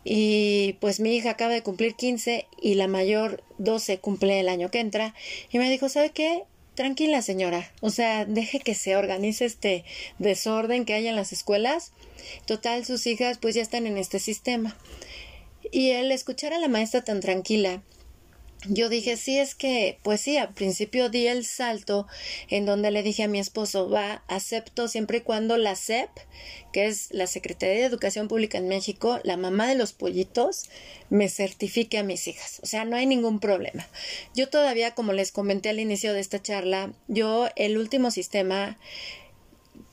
y pues mi hija acaba de cumplir 15 y la mayor 12 cumple el año que entra y me dijo, ¿sabe qué? Tranquila señora, o sea, deje que se organice este desorden que hay en las escuelas. Total, sus hijas pues ya están en este sistema. Y el escuchar a la maestra tan tranquila yo dije, sí, es que, pues sí, al principio di el salto en donde le dije a mi esposo, va, acepto siempre y cuando la SEP, que es la Secretaría de Educación Pública en México, la mamá de los pollitos, me certifique a mis hijas. O sea, no hay ningún problema. Yo todavía, como les comenté al inicio de esta charla, yo el último sistema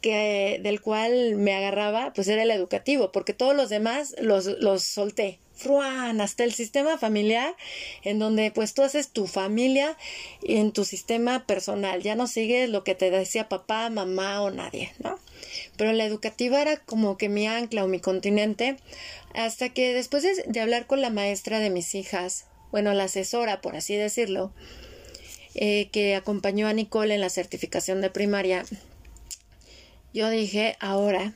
que, del cual me agarraba, pues era el educativo, porque todos los demás los, los solté fruan, hasta el sistema familiar, en donde pues tú haces tu familia en tu sistema personal, ya no sigues lo que te decía papá, mamá o nadie, ¿no? Pero la educativa era como que mi ancla o mi continente, hasta que después de, hablar con la maestra de mis hijas, bueno, la asesora, por así decirlo, eh, que acompañó a Nicole en la certificación de primaria, yo dije, ahora,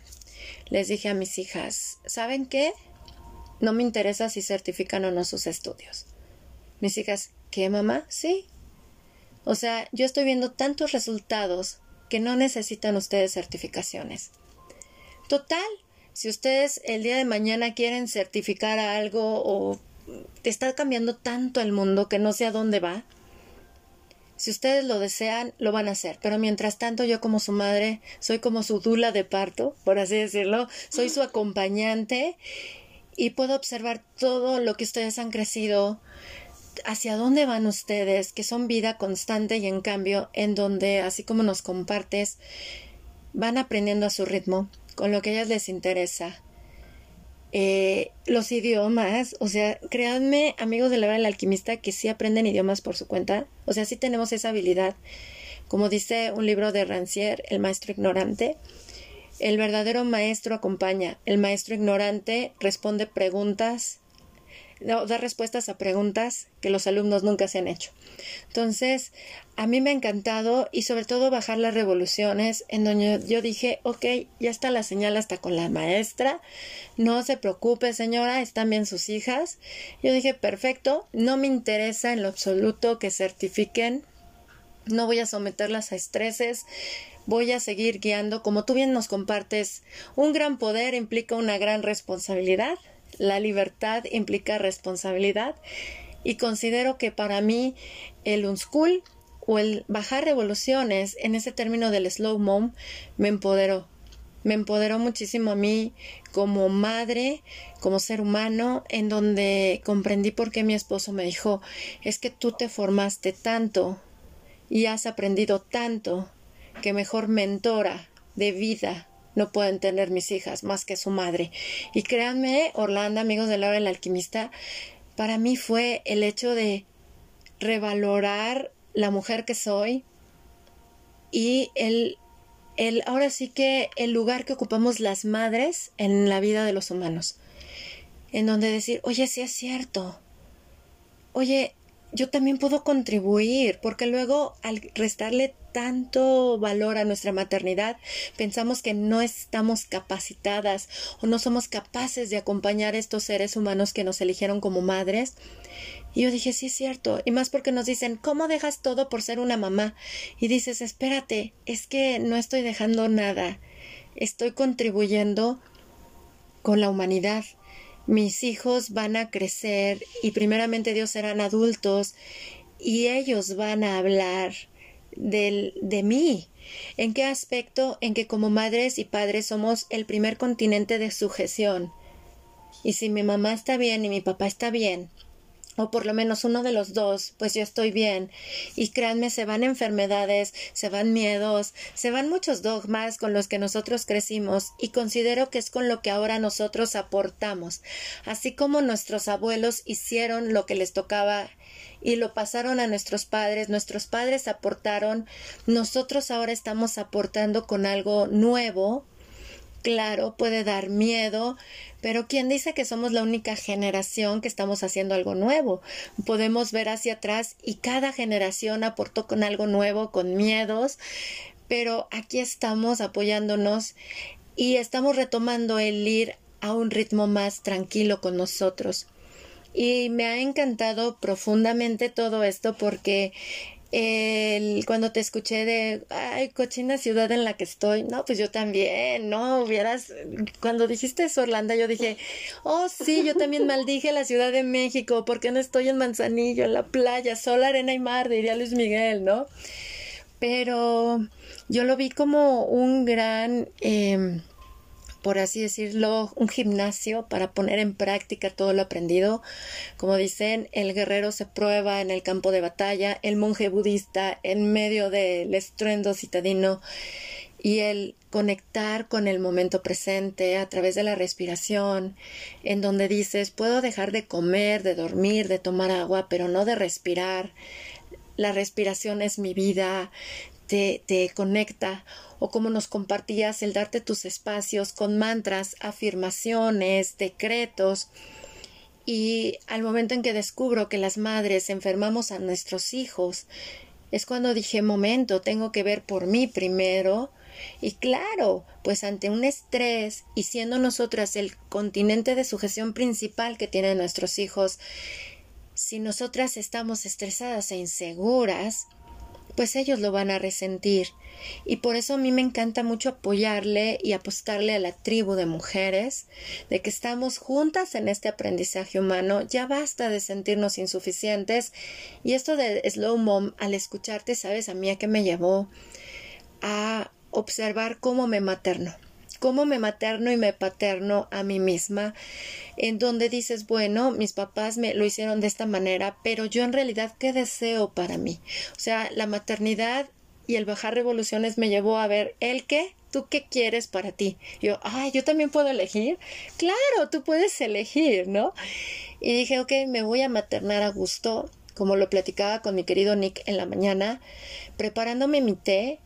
les dije a mis hijas, ¿saben qué? No me interesa si certifican o no sus estudios. Mis hijas, ¿qué mamá? Sí. O sea, yo estoy viendo tantos resultados que no necesitan ustedes certificaciones. Total, si ustedes el día de mañana quieren certificar algo o te está cambiando tanto el mundo que no sé a dónde va, si ustedes lo desean, lo van a hacer. Pero mientras tanto, yo como su madre, soy como su dula de parto, por así decirlo, soy su acompañante y puedo observar todo lo que ustedes han crecido, hacia dónde van ustedes, que son vida constante y en cambio, en donde, así como nos compartes, van aprendiendo a su ritmo, con lo que a ellas les interesa. Eh, los idiomas, o sea, créanme, amigos de la hora del alquimista, que sí aprenden idiomas por su cuenta, o sea, sí tenemos esa habilidad. Como dice un libro de Rancière, El maestro ignorante, el verdadero maestro acompaña. El maestro ignorante responde preguntas, no, da respuestas a preguntas que los alumnos nunca se han hecho. Entonces, a mí me ha encantado y sobre todo bajar las revoluciones en donde yo dije, ok, ya está la señal hasta con la maestra, no se preocupe señora, están bien sus hijas. Yo dije, perfecto, no me interesa en lo absoluto que certifiquen, no voy a someterlas a estreses, voy a seguir guiando. Como tú bien nos compartes, un gran poder implica una gran responsabilidad. La libertad implica responsabilidad. Y considero que para mí el unschool o el bajar revoluciones en ese término del slow mom me empoderó. Me empoderó muchísimo a mí como madre, como ser humano, en donde comprendí por qué mi esposo me dijo, es que tú te formaste tanto y has aprendido tanto que mejor mentora de vida no pueden tener mis hijas más que su madre. Y créanme, Orlando, amigos de Laura el alquimista, para mí fue el hecho de revalorar la mujer que soy y el, el ahora sí que el lugar que ocupamos las madres en la vida de los humanos. En donde decir, oye, sí es cierto. Oye, yo también puedo contribuir, porque luego al restarle tanto valor a nuestra maternidad, pensamos que no estamos capacitadas o no somos capaces de acompañar a estos seres humanos que nos eligieron como madres. Y yo dije, sí es cierto, y más porque nos dicen, ¿cómo dejas todo por ser una mamá? Y dices, espérate, es que no estoy dejando nada, estoy contribuyendo con la humanidad mis hijos van a crecer y primeramente Dios serán adultos y ellos van a hablar del, de mí. ¿En qué aspecto? En que como madres y padres somos el primer continente de sujeción. Y si mi mamá está bien y mi papá está bien, o por lo menos uno de los dos, pues yo estoy bien. Y créanme, se van enfermedades, se van miedos, se van muchos dogmas con los que nosotros crecimos y considero que es con lo que ahora nosotros aportamos. Así como nuestros abuelos hicieron lo que les tocaba y lo pasaron a nuestros padres, nuestros padres aportaron, nosotros ahora estamos aportando con algo nuevo, claro, puede dar miedo, pero ¿quién dice que somos la única generación que estamos haciendo algo nuevo? Podemos ver hacia atrás y cada generación aportó con algo nuevo, con miedos, pero aquí estamos apoyándonos y estamos retomando el ir a un ritmo más tranquilo con nosotros. Y me ha encantado profundamente todo esto porque cuando te escuché de, ay, cochina ciudad en la que estoy, no, pues yo también, no, hubieras, cuando dijiste eso, Orlando, yo dije, oh, sí, yo también maldije la Ciudad de México, porque no estoy en Manzanillo, en la playa, sol, arena y mar, diría Luis Miguel, ¿no? Pero yo lo vi como un gran, eh, por así decirlo, un gimnasio para poner en práctica todo lo aprendido. Como dicen, el guerrero se prueba en el campo de batalla, el monje budista en medio del estruendo citadino y el conectar con el momento presente a través de la respiración, en donde dices, puedo dejar de comer, de dormir, de tomar agua, pero no de respirar. La respiración es mi vida, te, te conecta o como nos compartías el darte tus espacios con mantras, afirmaciones, decretos. Y al momento en que descubro que las madres enfermamos a nuestros hijos, es cuando dije, momento, tengo que ver por mí primero. Y claro, pues ante un estrés y siendo nosotras el continente de sujeción principal que tienen nuestros hijos, si nosotras estamos estresadas e inseguras, pues ellos lo van a resentir. Y por eso a mí me encanta mucho apoyarle y apostarle a la tribu de mujeres, de que estamos juntas en este aprendizaje humano, ya basta de sentirnos insuficientes. Y esto de Slow Mom, al escucharte, sabes a mí a qué me llevó a observar cómo me materno cómo me materno y me paterno a mí misma, en donde dices, bueno, mis papás me lo hicieron de esta manera, pero yo en realidad, ¿qué deseo para mí? O sea, la maternidad y el bajar revoluciones me llevó a ver el qué, tú qué quieres para ti. Yo, ay, yo también puedo elegir. Claro, tú puedes elegir, ¿no? Y dije, ok, me voy a maternar a gusto, como lo platicaba con mi querido Nick en la mañana, preparándome mi té,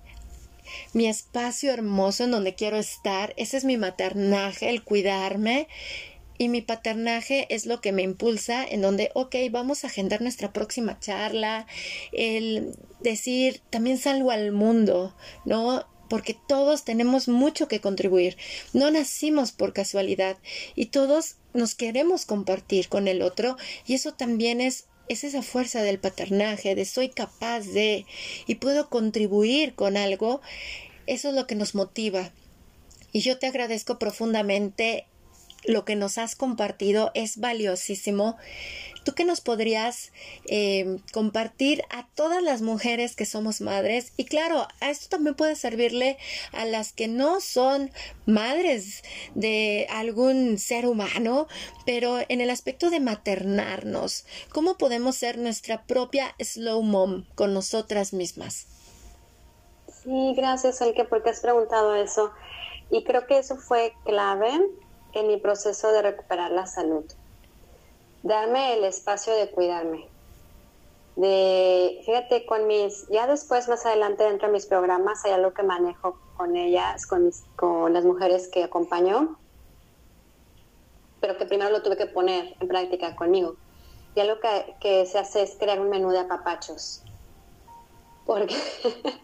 mi espacio hermoso en donde quiero estar, ese es mi maternaje, el cuidarme. Y mi paternaje es lo que me impulsa en donde, ok, vamos a agendar nuestra próxima charla, el decir, también salgo al mundo, ¿no? porque todos tenemos mucho que contribuir. No nacimos por casualidad y todos nos queremos compartir con el otro y eso también es es esa fuerza del paternaje, de soy capaz de y puedo contribuir con algo eso es lo que nos motiva. Y yo te agradezco profundamente lo que nos has compartido, es valiosísimo. ¿Tú qué nos podrías eh, compartir a todas las mujeres que somos madres? Y claro, a esto también puede servirle a las que no son madres de algún ser humano, pero en el aspecto de maternarnos, ¿cómo podemos ser nuestra propia slow mom con nosotras mismas? Sí, gracias, Elke, porque has preguntado eso. Y creo que eso fue clave en mi proceso de recuperar la salud darme el espacio de cuidarme. De, fíjate, con mis, ya después, más adelante dentro de mis programas, hay algo que manejo con ellas, con, con las mujeres que acompaño, pero que primero lo tuve que poner en práctica conmigo. Y algo que, que se hace es crear un menú de apapachos. Porque,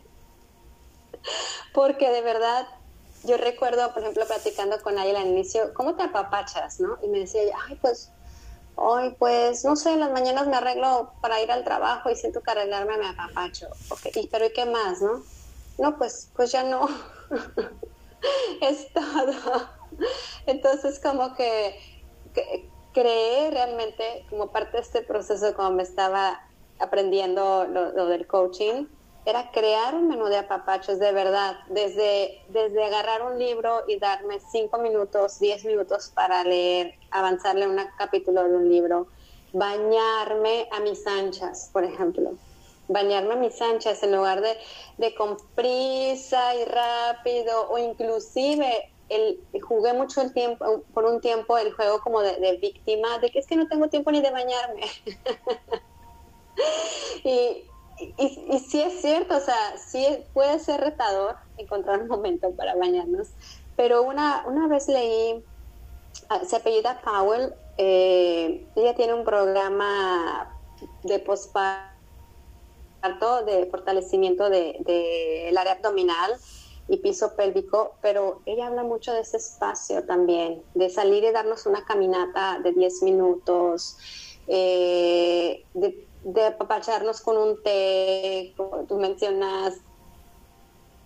porque de verdad yo recuerdo, por ejemplo, platicando con ella al inicio, ¿cómo te apapachas? ¿no? Y me decía, ay, pues Hoy, pues, no sé, en las mañanas me arreglo para ir al trabajo y siento que arreglarme me apapacho. Okay. pero ¿y qué más, no? No, pues, pues ya no. es todo. Entonces, como que, creé realmente, como parte de este proceso, como me estaba aprendiendo lo del coaching, era crear un menú de apapachos de verdad, desde, desde agarrar un libro y darme cinco minutos, diez minutos para leer, avanzarle un capítulo de un libro, bañarme a mis anchas, por ejemplo. Bañarme a mis anchas en lugar de, de con prisa y rápido o inclusive el, jugué mucho el tiempo, por un tiempo el juego como de, de víctima, de que es que no tengo tiempo ni de bañarme. y, y, y sí es cierto, o sea, sí puede ser retador encontrar un momento para bañarnos, pero una, una vez leí, ah, se apellida Powell, eh, ella tiene un programa de posparto, de fortalecimiento del de, área abdominal y piso pélvico, pero ella habla mucho de ese espacio también, de salir y darnos una caminata de 10 minutos, eh, de de apapacharnos con un té, como tú mencionas,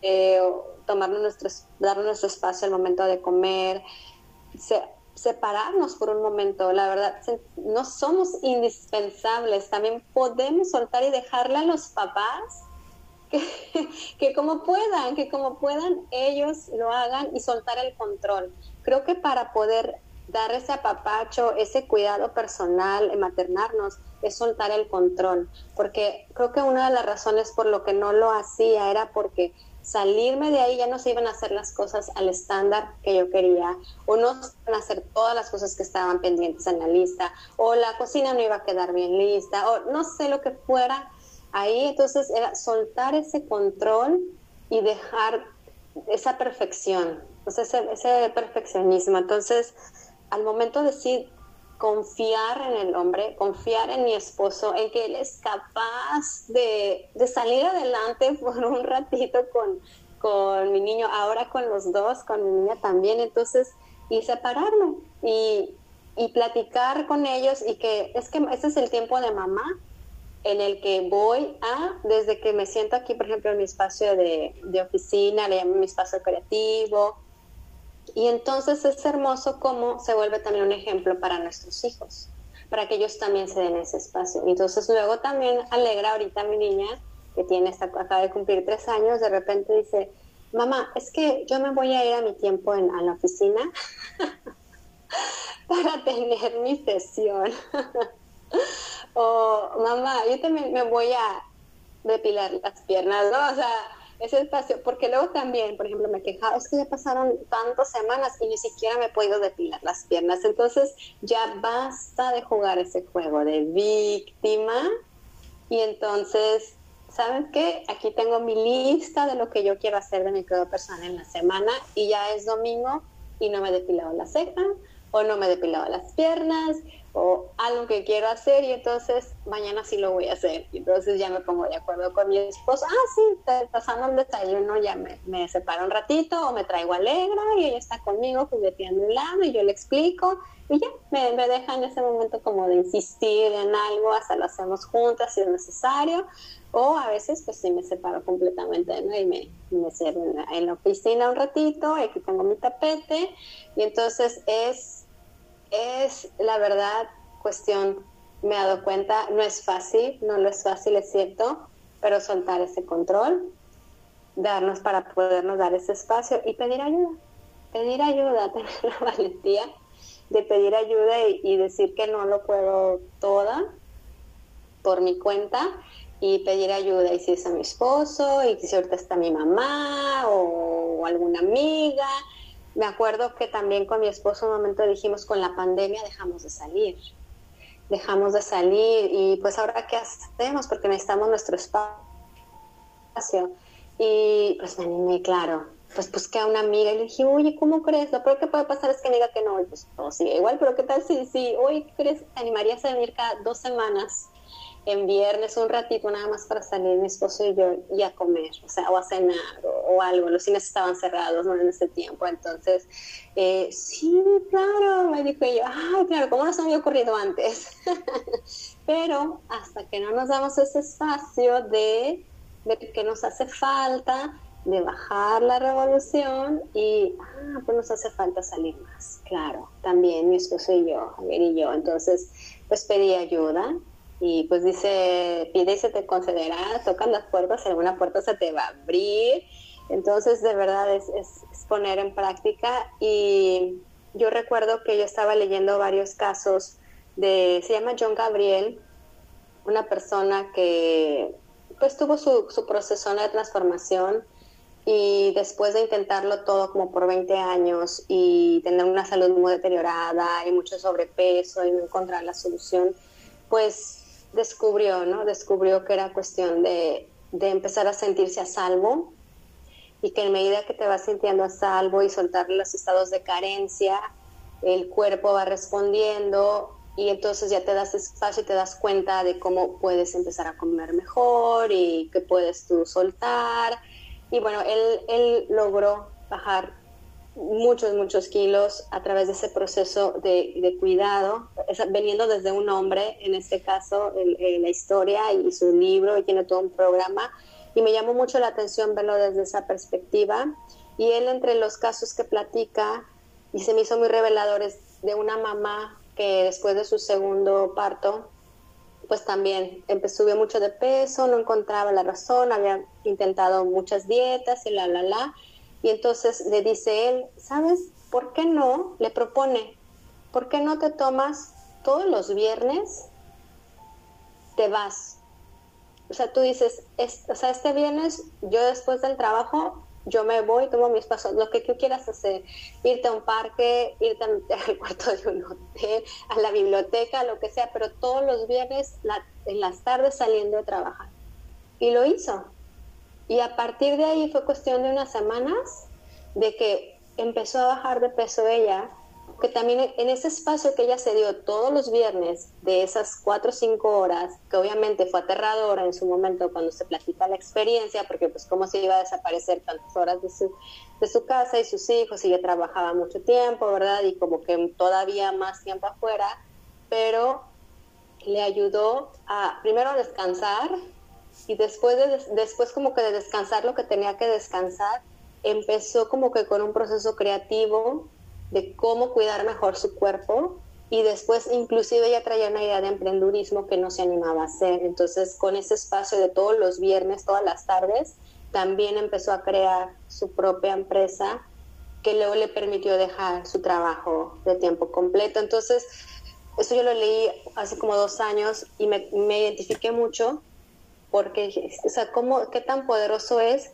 eh, tomarnos nuestro, darnos nuestro espacio al momento de comer, separarnos por un momento, la verdad, no somos indispensables, también podemos soltar y dejarle a los papás que, que, como puedan, que como puedan ellos lo hagan y soltar el control. Creo que para poder dar ese apapacho, ese cuidado personal, maternarnos, es soltar el control, porque creo que una de las razones por lo que no lo hacía era porque salirme de ahí ya no se iban a hacer las cosas al estándar que yo quería, o no se iban a hacer todas las cosas que estaban pendientes en la lista, o la cocina no iba a quedar bien lista, o no sé lo que fuera ahí, entonces era soltar ese control y dejar esa perfección, sea, ese, ese perfeccionismo. Entonces, al momento de decir confiar en el hombre, confiar en mi esposo, en que él es capaz de, salir adelante por un ratito con, con mi niño, ahora con los dos, con mi niña también, entonces, y separarme y, y platicar con ellos y que es que ese es el tiempo de mamá en el que voy a, desde que me siento aquí, por ejemplo, en mi espacio de, de oficina, le mi espacio creativo, y entonces es hermoso cómo se vuelve también un ejemplo para nuestros hijos, para que ellos también se den ese espacio. Entonces luego también alegra ahorita mi niña, que tiene esta, acaba de cumplir tres años, de repente dice, mamá, es que yo me voy a ir a mi tiempo en, a la oficina para tener mi sesión. o mamá, yo también me voy a depilar las piernas, ¿no? O sea, ese espacio, porque luego también, por ejemplo, me quejaba, es que ya pasaron tantas semanas y ni siquiera me he podido depilar las piernas, entonces ya basta de jugar ese juego de víctima y entonces, ¿saben qué? Aquí tengo mi lista de lo que yo quiero hacer de mi cuidado personal en la semana y ya es domingo y no me he depilado la ceja o no me he depilado las piernas o algo que quiero hacer y entonces mañana sí lo voy a hacer. Y entonces ya me pongo de acuerdo con mi esposo, ah, sí, pasando el desayuno, ya me, me separo un ratito o me traigo alegra y ella está conmigo jugueteando un lado y yo le explico y ya me, me, deja en ese momento como de insistir en algo, hasta lo hacemos juntas si es necesario. O a veces pues sí me separo completamente ¿no? y me, me cierro en la, en oficina un ratito, aquí tengo mi tapete y entonces es es la verdad cuestión, me he dado cuenta, no es fácil, no lo es fácil, es cierto, pero soltar ese control, darnos para podernos dar ese espacio y pedir ayuda, pedir ayuda, tener la valentía de pedir ayuda y, decir que no lo puedo toda por mi cuenta y pedir ayuda. Y si es a mi esposo y si ahorita está mi mamá o alguna amiga me acuerdo que también con mi esposo un momento dijimos, con la pandemia dejamos de salir, dejamos de salir y pues ahora qué hacemos porque necesitamos nuestro espacio. Y pues me animé, claro, pues busqué a una amiga y le dije, oye, ¿cómo crees? Lo peor que puede pasar es que me diga que no, y pues todo sigue igual, pero ¿qué tal si, si hoy crees, te animarías a venir cada dos semanas? En viernes un ratito nada más para salir mi esposo y yo y a comer, o sea, o a cenar o, algo. Los cines estaban cerrados ¿no? en ese tiempo, entonces, eh, sí, claro, me dijo yo, ay, claro, ¿cómo no se me había ocurrido antes? Pero hasta que no nos damos ese espacio de ver que nos hace falta, de bajar la revolución y, ah, pues nos hace falta salir más, claro, también mi esposo y yo, Javier y yo, entonces, pues pedí ayuda, y pues dice, pide y se te concederá, tocan las puertas, alguna puerta se te va a abrir. Entonces, de verdad es, es, poner en práctica. Y yo recuerdo que yo estaba leyendo varios casos de, se llama John Gabriel, una persona que pues tuvo su, su proceso de transformación y después de intentarlo todo como por 20 años y tener una salud muy deteriorada y mucho sobrepeso y no encontrar la solución, pues descubrió, ¿no? Descubrió que era cuestión de, de empezar a sentirse a salvo y que en medida que te vas sintiendo a salvo y soltar los estados de carencia, el cuerpo va respondiendo y entonces ya te das espacio y te das cuenta de cómo puedes empezar a comer mejor y que puedes tú soltar. Y bueno, él, él logró bajar muchos, muchos kilos a través de ese proceso de, cuidado, veniendo desde un hombre, en este caso la historia y su libro, y tiene todo un programa, y me llamó mucho la atención verlo desde esa perspectiva. Y él entre los casos que platica, y se me hizo muy revelador, es de una mamá que después de su segundo parto, pues también subió mucho de peso, no encontraba la razón, había intentado muchas dietas y la, la, la, y entonces le dice él, ¿sabes por qué no? Le propone, ¿por qué no te tomas todos los viernes? Te vas. O sea, tú dices, o sea, este viernes yo después del trabajo, yo me voy, tomo mis pasos, lo que tú quieras hacer, irte a un parque, irte al cuarto de un hotel, a la biblioteca, lo que sea, pero todos los viernes en las tardes saliendo de trabajar. Y lo hizo. Y a partir de ahí fue cuestión de unas semanas de que empezó a bajar de peso ella, que también en ese espacio que ella se dio todos los viernes de esas cuatro o cinco horas, que obviamente fue aterradora en su momento cuando se platica la experiencia, porque pues cómo se iba a desaparecer tantas horas de su, de su casa y sus hijos, y ella trabajaba mucho tiempo, ¿verdad? Y como que todavía más tiempo afuera, pero le ayudó a primero descansar, y después, de, después como que de descansar lo que tenía que descansar, empezó como que con un proceso creativo de cómo cuidar mejor su cuerpo y después inclusive ella traía una idea de emprendurismo que no se animaba a hacer. Entonces con ese espacio de todos los viernes, todas las tardes, también empezó a crear su propia empresa que luego le permitió dejar su trabajo de tiempo completo. Entonces, eso yo lo leí hace como dos años y me, me identifiqué mucho porque, o sea, ¿cómo, qué tan poderoso es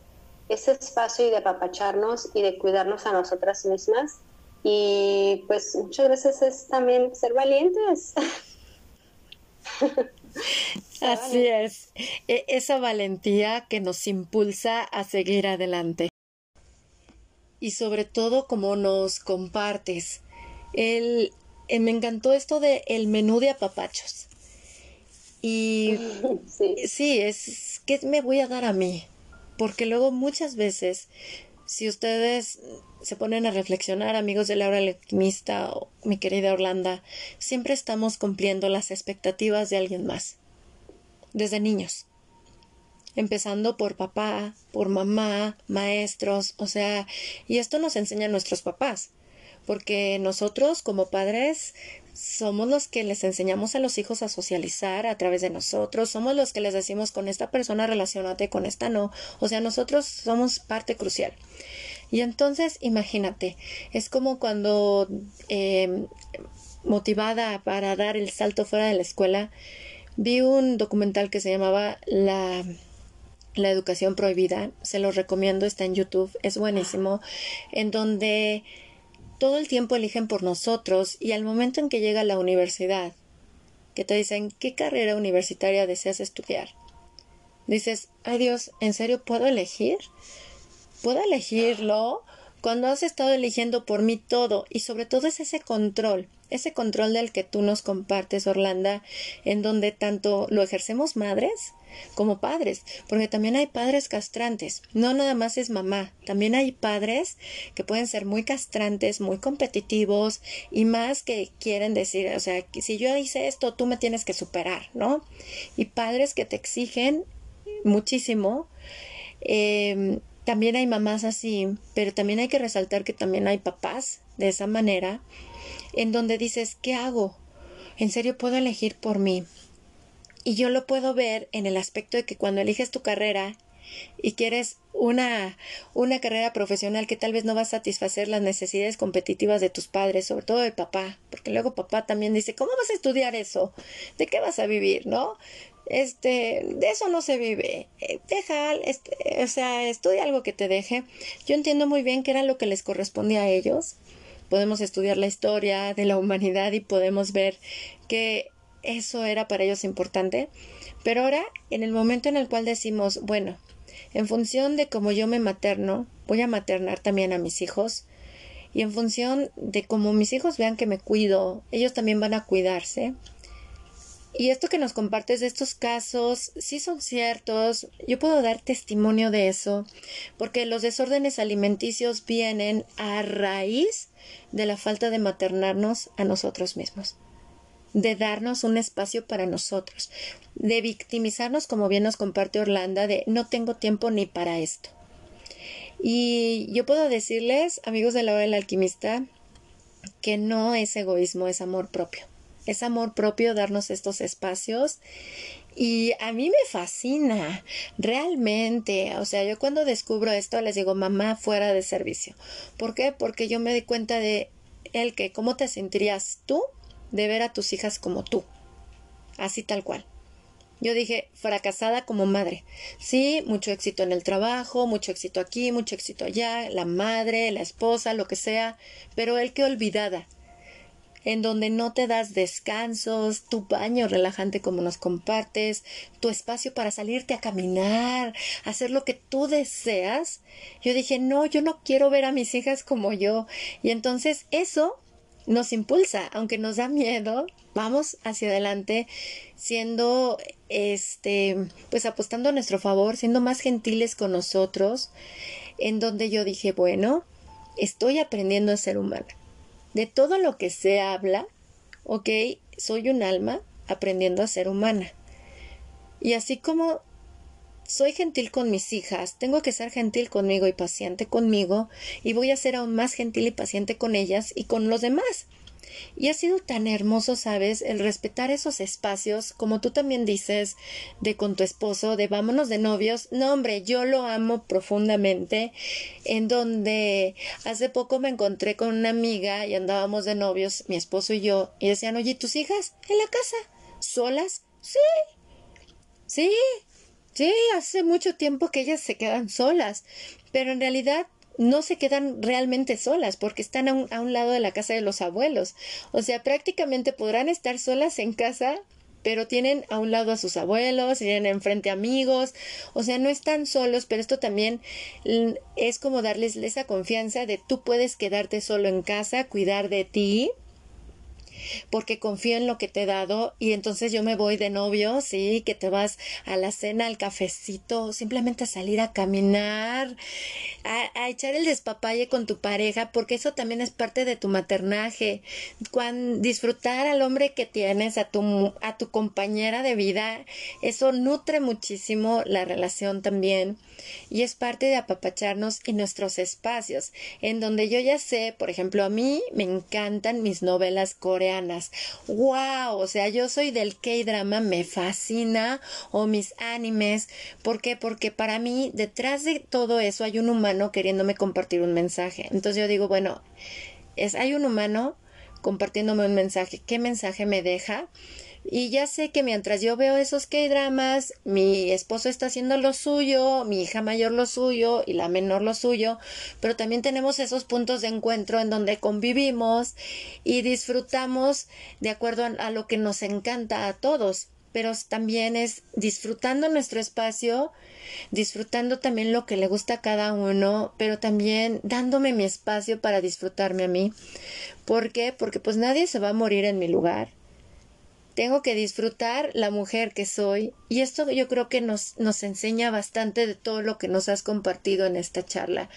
ese espacio y de apapacharnos y de cuidarnos a nosotras mismas. Y pues muchas veces es también ser valientes. Así es, e, esa valentía que nos impulsa a seguir adelante. Y sobre todo como nos compartes el eh, me encantó esto de el menú de apapachos. Y sí. es ¿qué me voy a dar a mí? Porque luego muchas veces, si ustedes se ponen a reflexionar, amigos de Laura Alquimista o mi querida Orlando, siempre estamos cumpliendo las expectativas de alguien más. Desde niños. Empezando por papá, por mamá, maestros, o sea, y esto nos enseñan nuestros papás porque nosotros como padres somos los que les enseñamos a los hijos a socializar a través de nosotros, somos los que les decimos con esta persona relacionate, con esta no, o sea, nosotros somos parte crucial. Y entonces, imagínate, es como cuando em, motivada para dar el salto fuera de la escuela, vi un documental que se llamaba La la educación prohibida, se lo recomiendo, está en YouTube, es buenísimo, en donde todo el tiempo eligen por nosotros y al momento en que llega la universidad, que te dicen qué carrera universitaria deseas estudiar, dices, ay Dios, ¿en serio puedo elegir? ¿Puedo elegirlo? Cuando has estado eligiendo por mí todo y sobre todo es ese control, ese control del que tú nos compartes, Orlando, en donde tanto lo ejercemos madres como padres, porque también hay padres castrantes, no nada más es mamá, también hay padres que pueden ser muy castrantes, muy competitivos y más que quieren decir, o sea, si yo hice esto, tú me tienes que superar, ¿no? Y padres que te exigen muchísimo. Em, también hay mamás así, pero también hay que resaltar que también hay papás de esa manera, en donde dices, ¿qué hago? ¿En serio puedo elegir por mí? Y yo lo puedo ver en el aspecto de que cuando eliges tu carrera y quieres una, una carrera profesional que tal vez no va a satisfacer las necesidades competitivas de tus padres, sobre todo de papá, porque luego papá también dice, ¿cómo vas a estudiar eso? ¿De qué vas a vivir? ¿No? Este, de eso no se vive. Eh, deja, este, o sea, estudia algo que te deje. Yo entiendo muy bien que era lo que les correspondía a ellos. Podemos estudiar la historia de la humanidad y podemos ver que eso era para ellos importante. Pero ahora, en el momento en el cual decimos, bueno, en función de cómo yo me materno, voy a maternar también a mis hijos. Y en función de cómo mis hijos vean que me cuido, ellos también van a cuidarse. Y esto que nos compartes de estos casos, sí son ciertos, yo puedo dar testimonio de eso, porque los desórdenes alimenticios vienen a raíz de la falta de maternarnos a nosotros mismos de darnos un espacio para nosotros, de victimizarnos, como bien nos comparte Orlando, de no tengo tiempo ni para esto. Y yo puedo decirles, amigos de la hora del alquimista, que no es egoísmo, es amor propio. Es amor propio darnos estos espacios y a mí me fascina, realmente. O sea, yo cuando descubro esto les digo, mamá fuera de servicio. ¿Por qué? Porque yo me di cuenta de el que, ¿cómo te sentirías tú de ver a tus hijas como tú, así tal cual. Yo dije, fracasada como madre. Sí, mucho éxito en el trabajo, mucho éxito aquí, mucho éxito allá, la madre, la esposa, lo que sea, pero el que olvidada, en donde no te das descansos, tu baño relajante como nos compartes, tu espacio para salirte a caminar, hacer lo que tú deseas. Yo dije, no, yo no quiero ver a mis hijas como yo. Y entonces eso nos impulsa, aunque nos da miedo, vamos hacia adelante siendo este pues apostando a nuestro favor, siendo más gentiles con nosotros, en donde yo dije, bueno, estoy aprendiendo a ser humana. De todo lo que se habla, ok, soy un alma aprendiendo a ser humana. Y así como soy gentil con mis hijas, tengo que ser gentil conmigo y paciente conmigo, y voy a ser aún más gentil y paciente con ellas y con los demás. Y ha sido tan hermoso, sabes, el respetar esos espacios, como tú también dices, de con tu esposo, de vámonos de novios. No, hombre, yo lo amo profundamente, en donde hace poco me encontré con una amiga y andábamos de novios, mi esposo y yo, y decían, oye, ¿tus hijas en la casa? ¿Solas? Sí. Sí, Sí, hace mucho tiempo que ellas se quedan solas, pero en realidad no se quedan realmente solas porque están a un, a un, lado de la casa de los abuelos. O sea, prácticamente podrán estar solas en casa, pero tienen a un lado a sus abuelos, tienen enfrente amigos, o sea, no están solos, pero esto también es como darles esa confianza de tú puedes quedarte solo en casa, cuidar de ti porque confío en lo que te he dado y entonces yo me voy de novio, sí, que te vas a la cena, al cafecito, simplemente a salir a caminar, a, echar el despapalle con tu pareja, porque eso también es parte de tu maternaje. Cuando, disfrutar al hombre que tienes, a tu, a tu compañera de vida, eso nutre muchísimo la relación también y es parte de apapacharnos y nuestros espacios, en donde yo ya sé, por ejemplo, a mí me encantan mis novelas coreanas. ¡Wow! O sea, yo soy del K-drama, me fascina, o mis animes. ¿Por qué? Porque para mí, detrás de todo eso hay un humano queriéndome compartir un mensaje. Entonces yo digo, bueno, es, hay un humano compartiéndome un mensaje. ¿Qué mensaje me deja? Y ya sé que mientras yo veo esos K-dramas, mi esposo está haciendo lo suyo, mi hija mayor lo suyo y la menor lo suyo, pero también tenemos esos puntos de encuentro en donde convivimos y disfrutamos de acuerdo a, lo que nos encanta a todos pero también es disfrutando nuestro espacio, disfrutando también lo que le gusta a cada uno, pero también dándome mi espacio para disfrutarme a mí. ¿Por qué? Porque pues nadie se va a morir en mi lugar tengo que disfrutar la mujer que soy y esto yo creo que nos, nos enseña bastante de todo lo que nos has compartido en esta charla.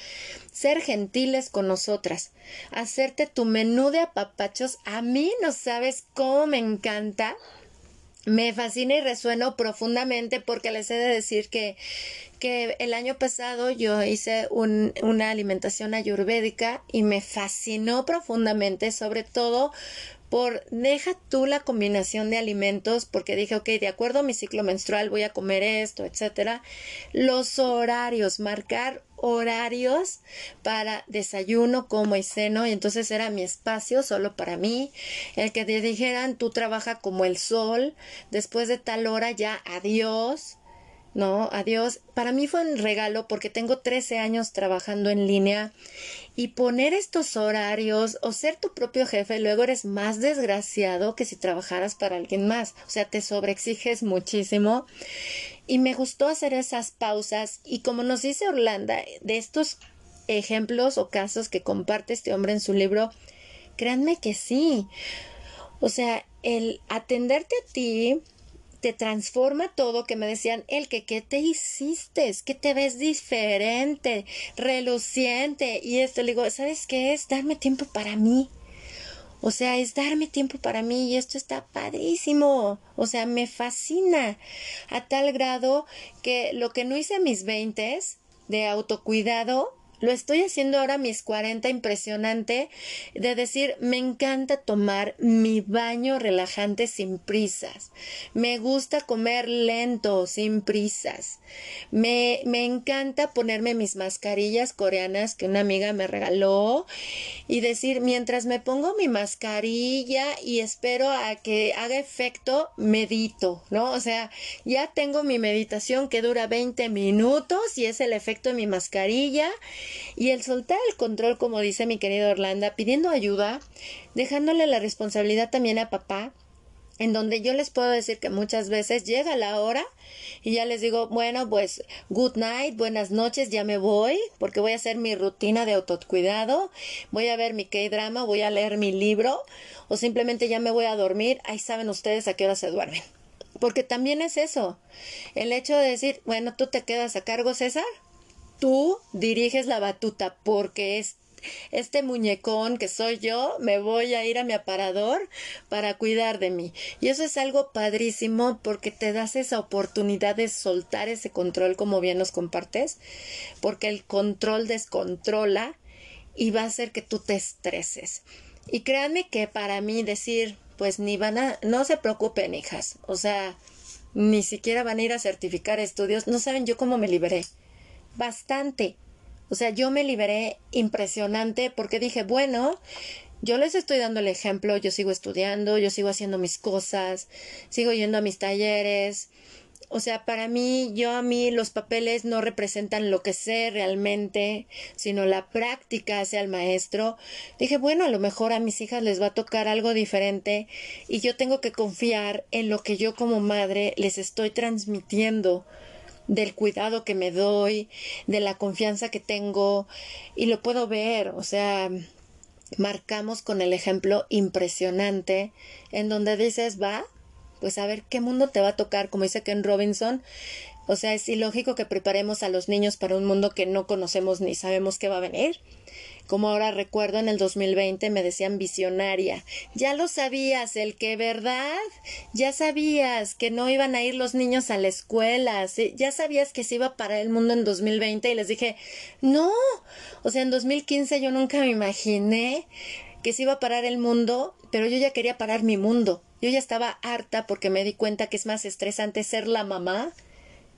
Ser gentiles con nosotras, hacerte tu menú de apapachos, a mí no sabes cómo me encanta. Me fascina y resueno profundamente porque les he de decir que, que el año pasado yo hice un, una alimentación ayurvédica y me fascinó profundamente, sobre todo por deja tú la combinación de alimentos porque dije, ok, de acuerdo a mi ciclo menstrual voy a comer esto, etcétera. Los horarios, marcar horarios para desayuno, como y seno, y entonces era mi espacio solo para mí. El que te dijeran, tú trabaja como el sol, después de tal hora ya adiós. No, adiós. Para mí fue un regalo porque tengo 13 años trabajando en línea y poner estos horarios o ser tu propio jefe luego eres más desgraciado que si trabajaras para alguien más. O sea, te sobreexiges muchísimo. Y me gustó hacer esas pausas y como nos dice Orlando, de estos ejemplos o casos que comparte este hombre en su libro, créanme que sí. O sea, el atenderte a ti, te transforma todo, que me decían, el que, ¿qué te hiciste? que te ves diferente, reluciente. Y esto, le digo, ¿sabes qué es? Darme tiempo para mí. O sea, es darme tiempo para mí y esto está padrísimo. O sea, me fascina a tal grado que lo que no hice a mis veintes de autocuidado, lo estoy haciendo ahora mis 40 impresionante de decir, me encanta tomar mi baño relajante sin prisas. Me gusta comer lento, sin prisas. Me, me encanta ponerme mis mascarillas coreanas que una amiga me regaló y decir, mientras me pongo mi mascarilla y espero a que haga efecto, medito, ¿no? O sea, ya tengo mi meditación que dura 20 minutos y es el efecto de mi mascarilla y el soltar el control, como dice mi querido Orlando, pidiendo ayuda, dejándole la responsabilidad también a papá, en donde yo les puedo decir que muchas veces llega la hora y ya les digo, bueno, pues good night, buenas noches, ya me voy, porque voy a hacer mi rutina de autocuidado, voy a ver mi K-drama, voy a leer mi libro, o simplemente ya me voy a dormir, ahí saben ustedes a qué hora se duermen. Porque también es eso, el hecho de decir, bueno, tú te quedas a cargo, César, tú diriges la batuta porque es este muñecón que soy yo, me voy a ir a mi aparador para cuidar de mí. Y eso es algo padrísimo porque te das esa oportunidad de soltar ese control como bien nos compartes, porque el control descontrola y va a hacer que tú te estreses. Y créanme que para mí decir, pues ni van a, no se preocupen hijas, o sea, ni siquiera van a ir a certificar estudios, no saben yo cómo me liberé bastante. O sea, yo me liberé impresionante porque dije, bueno, yo les estoy dando el ejemplo, yo sigo estudiando, yo sigo haciendo mis cosas, sigo yendo a mis talleres. O sea, para mí, yo a mí los papeles no representan lo que sé realmente, sino la práctica hacia el maestro. Dije, bueno, a lo mejor a mis hijas les va a tocar algo diferente y yo tengo que confiar en lo que yo como madre les estoy transmitiendo del cuidado que me doy, de la confianza que tengo y lo puedo ver, o sea, marcamos con el ejemplo impresionante en donde dices, va, pues a ver qué mundo te va a tocar, como dice Ken Robinson. O sea, es ilógico que preparemos a los niños para un mundo que no conocemos ni sabemos qué va a venir. Como ahora recuerdo en el 2020 me decían visionaria. Ya lo sabías, el que verdad, ya sabías que no iban a ir los niños a la escuela, ya sabías que se iba para el mundo en 2020 y les dije, no, o sea, en 2015 yo nunca me imaginé que se iba a parar el mundo, pero yo ya quería parar mi mundo. Yo ya estaba harta porque me di cuenta que es más estresante ser la mamá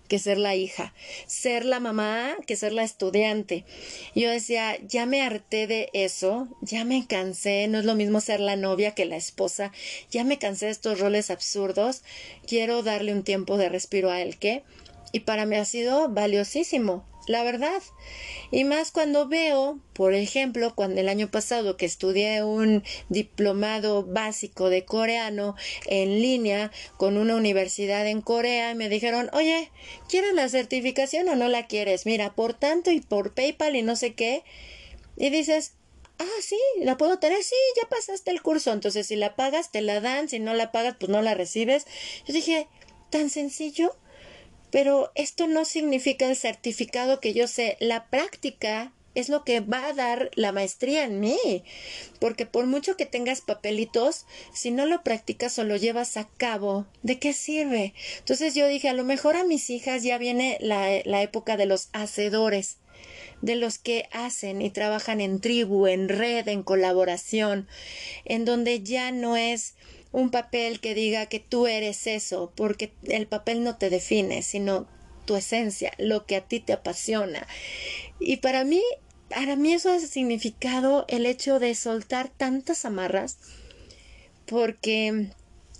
que ser la hija, ser la mamá que ser la estudiante. Yo decía, ya me harté de eso, ya me cansé, no es lo mismo ser la novia que la esposa, ya me cansé de estos roles absurdos, quiero darle un tiempo de respiro a él que, y para mí ha sido valiosísimo la verdad. Y más cuando veo, por ejemplo, cuando el año pasado que estudié un diplomado básico de coreano en línea con una universidad en Corea y me dijeron, oye, ¿quieres la certificación o no la quieres? Mira, por tanto y por PayPal y no sé qué. Y dices, ah, sí, la puedo tener, sí, ya pasaste el curso. Entonces, si la pagas, te la dan, si no la pagas, pues no la recibes. Yo dije, tan sencillo. Pero esto no significa el certificado que yo sé. La práctica es lo que va a dar la maestría en mí. Porque por mucho que tengas papelitos, si no lo practicas o lo llevas a cabo, ¿de qué sirve? Entonces yo dije, a lo mejor a mis hijas ya viene la, la época de los hacedores de los que hacen y trabajan en tribu, en red, en colaboración, en donde ya no es un papel que diga que tú eres eso, porque el papel no te define, sino tu esencia, lo que a ti te apasiona. Y para mí, para mí eso ha significado el hecho de soltar tantas amarras, porque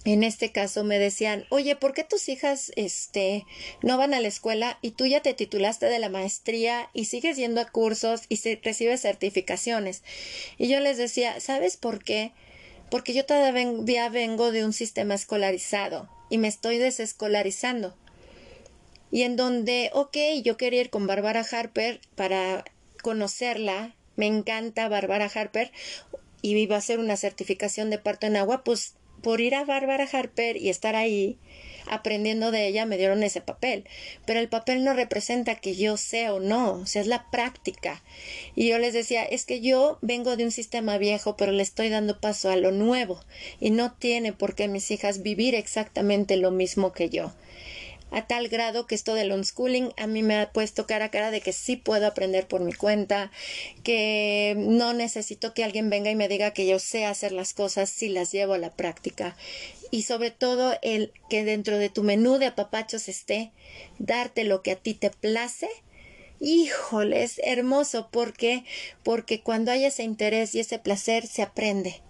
en este caso me decían, oye, ¿por qué tus hijas este, no van a la escuela y tú ya te titulaste de la maestría y sigues yendo a cursos y se, recibes certificaciones? Y yo les decía, ¿sabes por qué? Porque yo todavía vengo de un sistema escolarizado y me estoy desescolarizando. Y en donde, ok, yo quería ir con Bárbara Harper para conocerla, me encanta Bárbara Harper y iba a hacer una certificación de parto en agua, pues por ir a Bárbara Harper y estar ahí, aprendiendo de ella me dieron ese papel. Pero el papel no representa que yo sé o no, o sea, es la práctica. Y yo les decía, es que yo vengo de un sistema viejo, pero le estoy dando paso a lo nuevo. Y no tiene por qué mis hijas vivir exactamente lo mismo que yo a tal grado que esto del unschooling a mí me ha puesto cara a cara de que sí puedo aprender por mi cuenta, que no necesito que alguien venga y me diga que yo sé hacer las cosas si las llevo a la práctica. Y sobre todo el que dentro de tu menú de apapachos esté darte lo que a ti te place. Híjole, es hermoso porque porque cuando hay ese interés y ese placer se aprende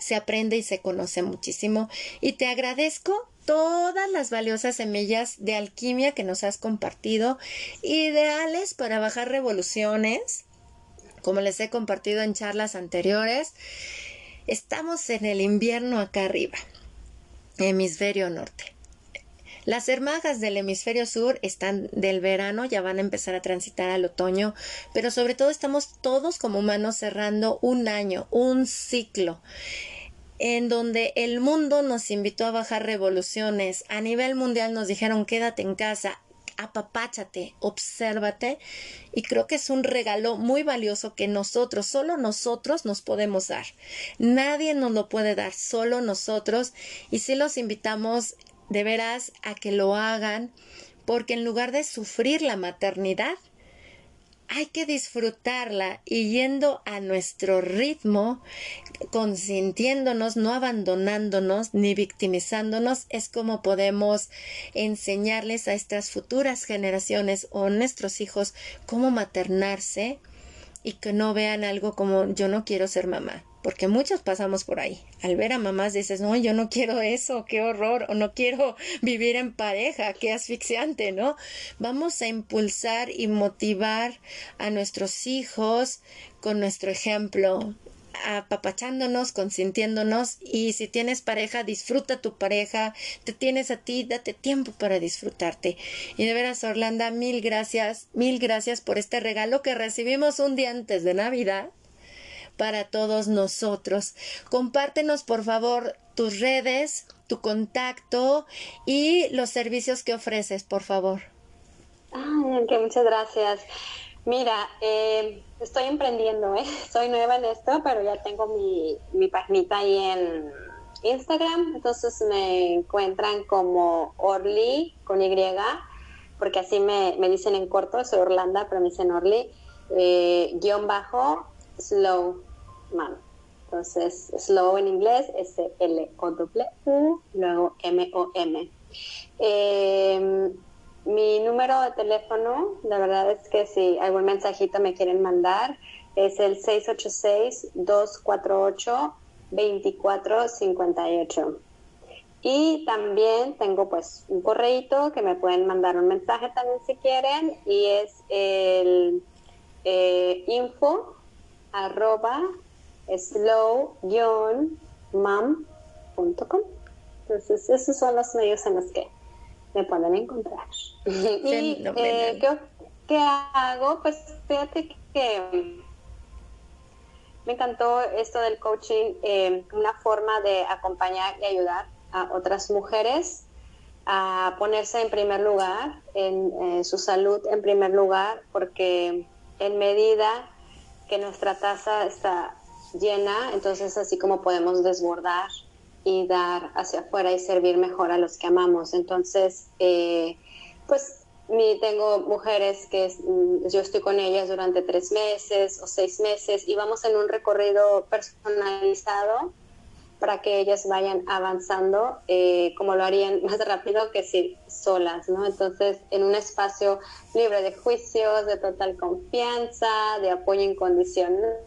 se aprende y se conoce muchísimo. Y te agradezco todas las valiosas semillas de alquimia que nos has compartido, ideales para bajar revoluciones, como les he compartido en charlas anteriores. Estamos en el invierno acá arriba, hemisferio norte. Las hermagas del hemisferio sur están del verano, ya van a empezar a transitar al otoño, pero sobre todo estamos todos como humanos cerrando un año, un ciclo en donde el mundo nos invitó a bajar revoluciones. A nivel mundial nos dijeron quédate en casa, apapáchate, obsérvate y creo que es un regalo muy valioso que nosotros, solo nosotros nos podemos dar. Nadie nos lo puede dar, solo nosotros y si los invitamos de veras a que lo hagan porque en lugar de sufrir la maternidad, hay que disfrutarla y yendo a nuestro ritmo, consintiéndonos, no abandonándonos ni victimizándonos, es como podemos enseñarles a estas futuras generaciones o nuestros hijos cómo maternarse y que no vean algo como yo no quiero ser mamá porque muchos pasamos por ahí. Al ver a mamás dices, no, yo no quiero eso, qué horror, o no quiero vivir en pareja, qué asfixiante, ¿no? Vamos a impulsar y motivar a nuestros hijos con nuestro ejemplo, apapachándonos, consintiéndonos y si tienes pareja, disfruta tu pareja, te tienes a ti, date tiempo para disfrutarte. Y de veras, Orlando, mil gracias, mil gracias por este regalo que recibimos un día antes de Navidad para todos nosotros. Compártenos, por favor, tus redes, tu contacto y los servicios que ofreces, por favor. Ay, que muchas gracias. Mira, eh, estoy emprendiendo, ¿eh? soy nueva en esto, pero ya tengo mi, mi paginita ahí en Instagram, entonces me encuentran como Orly con Y, porque así me, dicen en corto, soy Orlando, pero me dicen Orly, eh, guion bajo, slow man. Entonces, slow en inglés, S-L-O-W, luego M-O-M. Em, mi número de teléfono, la verdad es que si algún mensajito me quieren mandar, es el 686-248-2458. Y también tengo pues un correito que me pueden mandar un mensaje también si quieren y es el eh, info arroba slow-mam.com. Entonces esos son los medios en los que me pueden encontrar. y eh, ¿qué, hago? Pues fíjate que me encantó esto del coaching, eh, una forma de acompañar y ayudar a otras mujeres a ponerse en primer lugar, en eh, su salud en primer lugar, porque en medida que nuestra taza está llena, entonces así como podemos desbordar y dar hacia afuera y servir mejor a los que amamos. Entonces, eh, pues mi, tengo mujeres que mm, yo estoy con ellas durante tres meses o seis meses y vamos en un recorrido personalizado para que ellas vayan avanzando eh, como lo harían más rápido que si solas, ¿no? Entonces, en un espacio libre de juicios, de total confianza, de apoyo incondicional.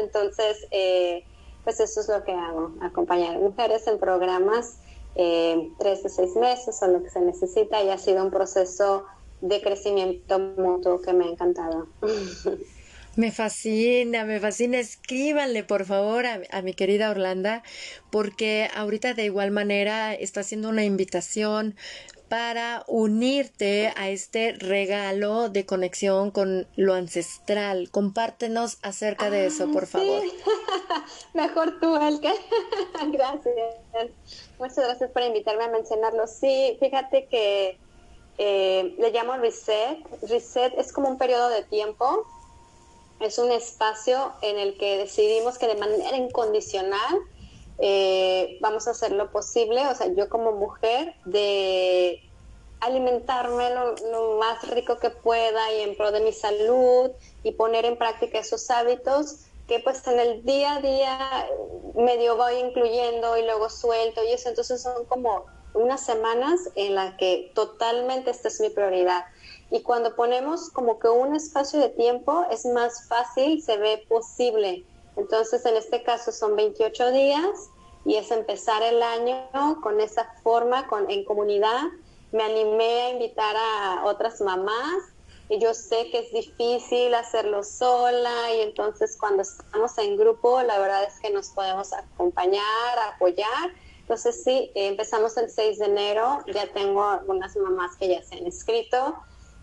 Entonces, eh, pues eso es lo que hago, acompañar a mujeres en programas eh, tres de seis meses o lo que se necesita y ha sido un proceso de crecimiento mutuo que me ha encantado. Me fascina, me fascina. Escríbanle, por favor, a, mi querida Orlanda, porque ahorita de igual manera está haciendo una invitación para unirte a este regalo de conexión con lo ancestral. Compártenos acerca de eso, por favor. Mejor tú, Elke. gracias. Muchas gracias por invitarme a mencionarlo. Sí, fíjate que eh, le llamo reset. Reset es como un periodo de tiempo es un espacio en el que decidimos que de manera incondicional eh, vamos a hacer lo posible, o sea, yo como mujer, de alimentarme lo, más rico que pueda y en pro de mi salud y poner en práctica esos hábitos que pues en el día a día medio voy incluyendo y luego suelto y eso, entonces son como unas semanas en las que totalmente esta es mi prioridad y cuando ponemos como que un espacio de tiempo es más fácil, se ve posible. Entonces, en este caso son 28 días y es empezar el año con esa forma, con, en comunidad. Me animé a invitar a otras mamás y yo sé que es difícil hacerlo sola y entonces cuando estamos en grupo, la verdad es que nos podemos acompañar, apoyar. Entonces sí, empezamos el 6 de enero, ya tengo algunas mamás que ya se han inscrito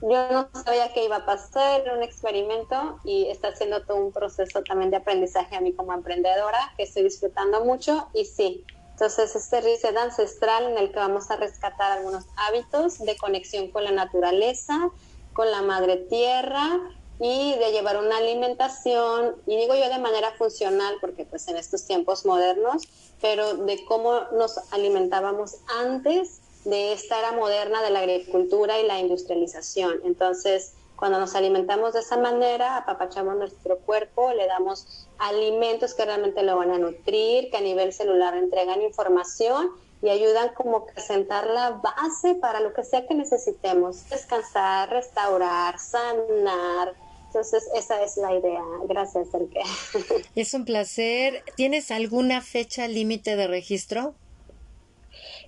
yo no sabía qué iba a pasar, era un experimento y está siendo todo un proceso también de aprendizaje a mí como emprendedora que estoy disfrutando mucho y sí. Entonces, este reset ancestral en el que vamos a rescatar algunos hábitos de conexión con la naturaleza, con la madre tierra y de llevar una alimentación, y digo yo de manera funcional, porque pues en estos tiempos modernos, pero de cómo nos alimentábamos antes de esta era moderna de la agricultura y la industrialización. Entonces, cuando nos alimentamos de esa manera, apapachamos nuestro cuerpo, le damos alimentos que realmente lo van a nutrir, que a nivel celular entregan información y ayudan como a sentar la base para lo que sea que necesitemos, descansar, restaurar, sanar. Entonces, esa es la idea. Gracias, Enrique. Es un placer. ¿Tienes alguna fecha límite de registro?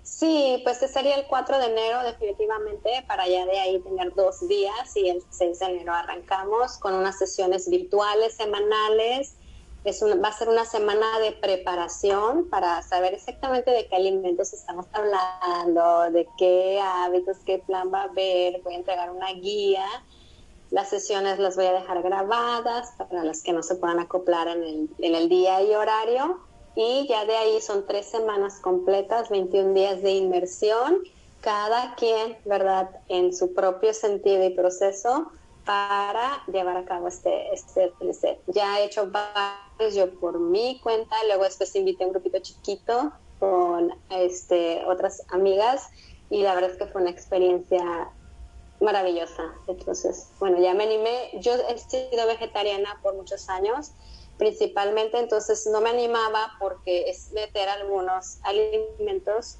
Sí, pues sería el 4 de enero definitivamente, para ya de ahí tener dos días y el 6 de enero arrancamos con unas sesiones virtuales semanales. Es va a ser una semana de preparación para saber exactamente de qué alimentos estamos hablando, de qué hábitos, qué plan va a haber. Voy a entregar una guía Las sesiones las voy a dejar grabadas para las que no se puedan acoplar en el, en el día y horario. Y ya de ahí son tres semanas completas, 21 días de inmersión, cada quien, ¿verdad?, en su propio sentido y proceso para llevar a cabo este, este Ya he hecho varios yo por mi cuenta, luego después invité a un grupito chiquito con este, otras amigas y la verdad es que fue una experiencia maravillosa. Entonces, bueno, ya me animé. Yo he sido vegetariana por muchos años, principalmente, entonces no me animaba porque es meter algunos alimentos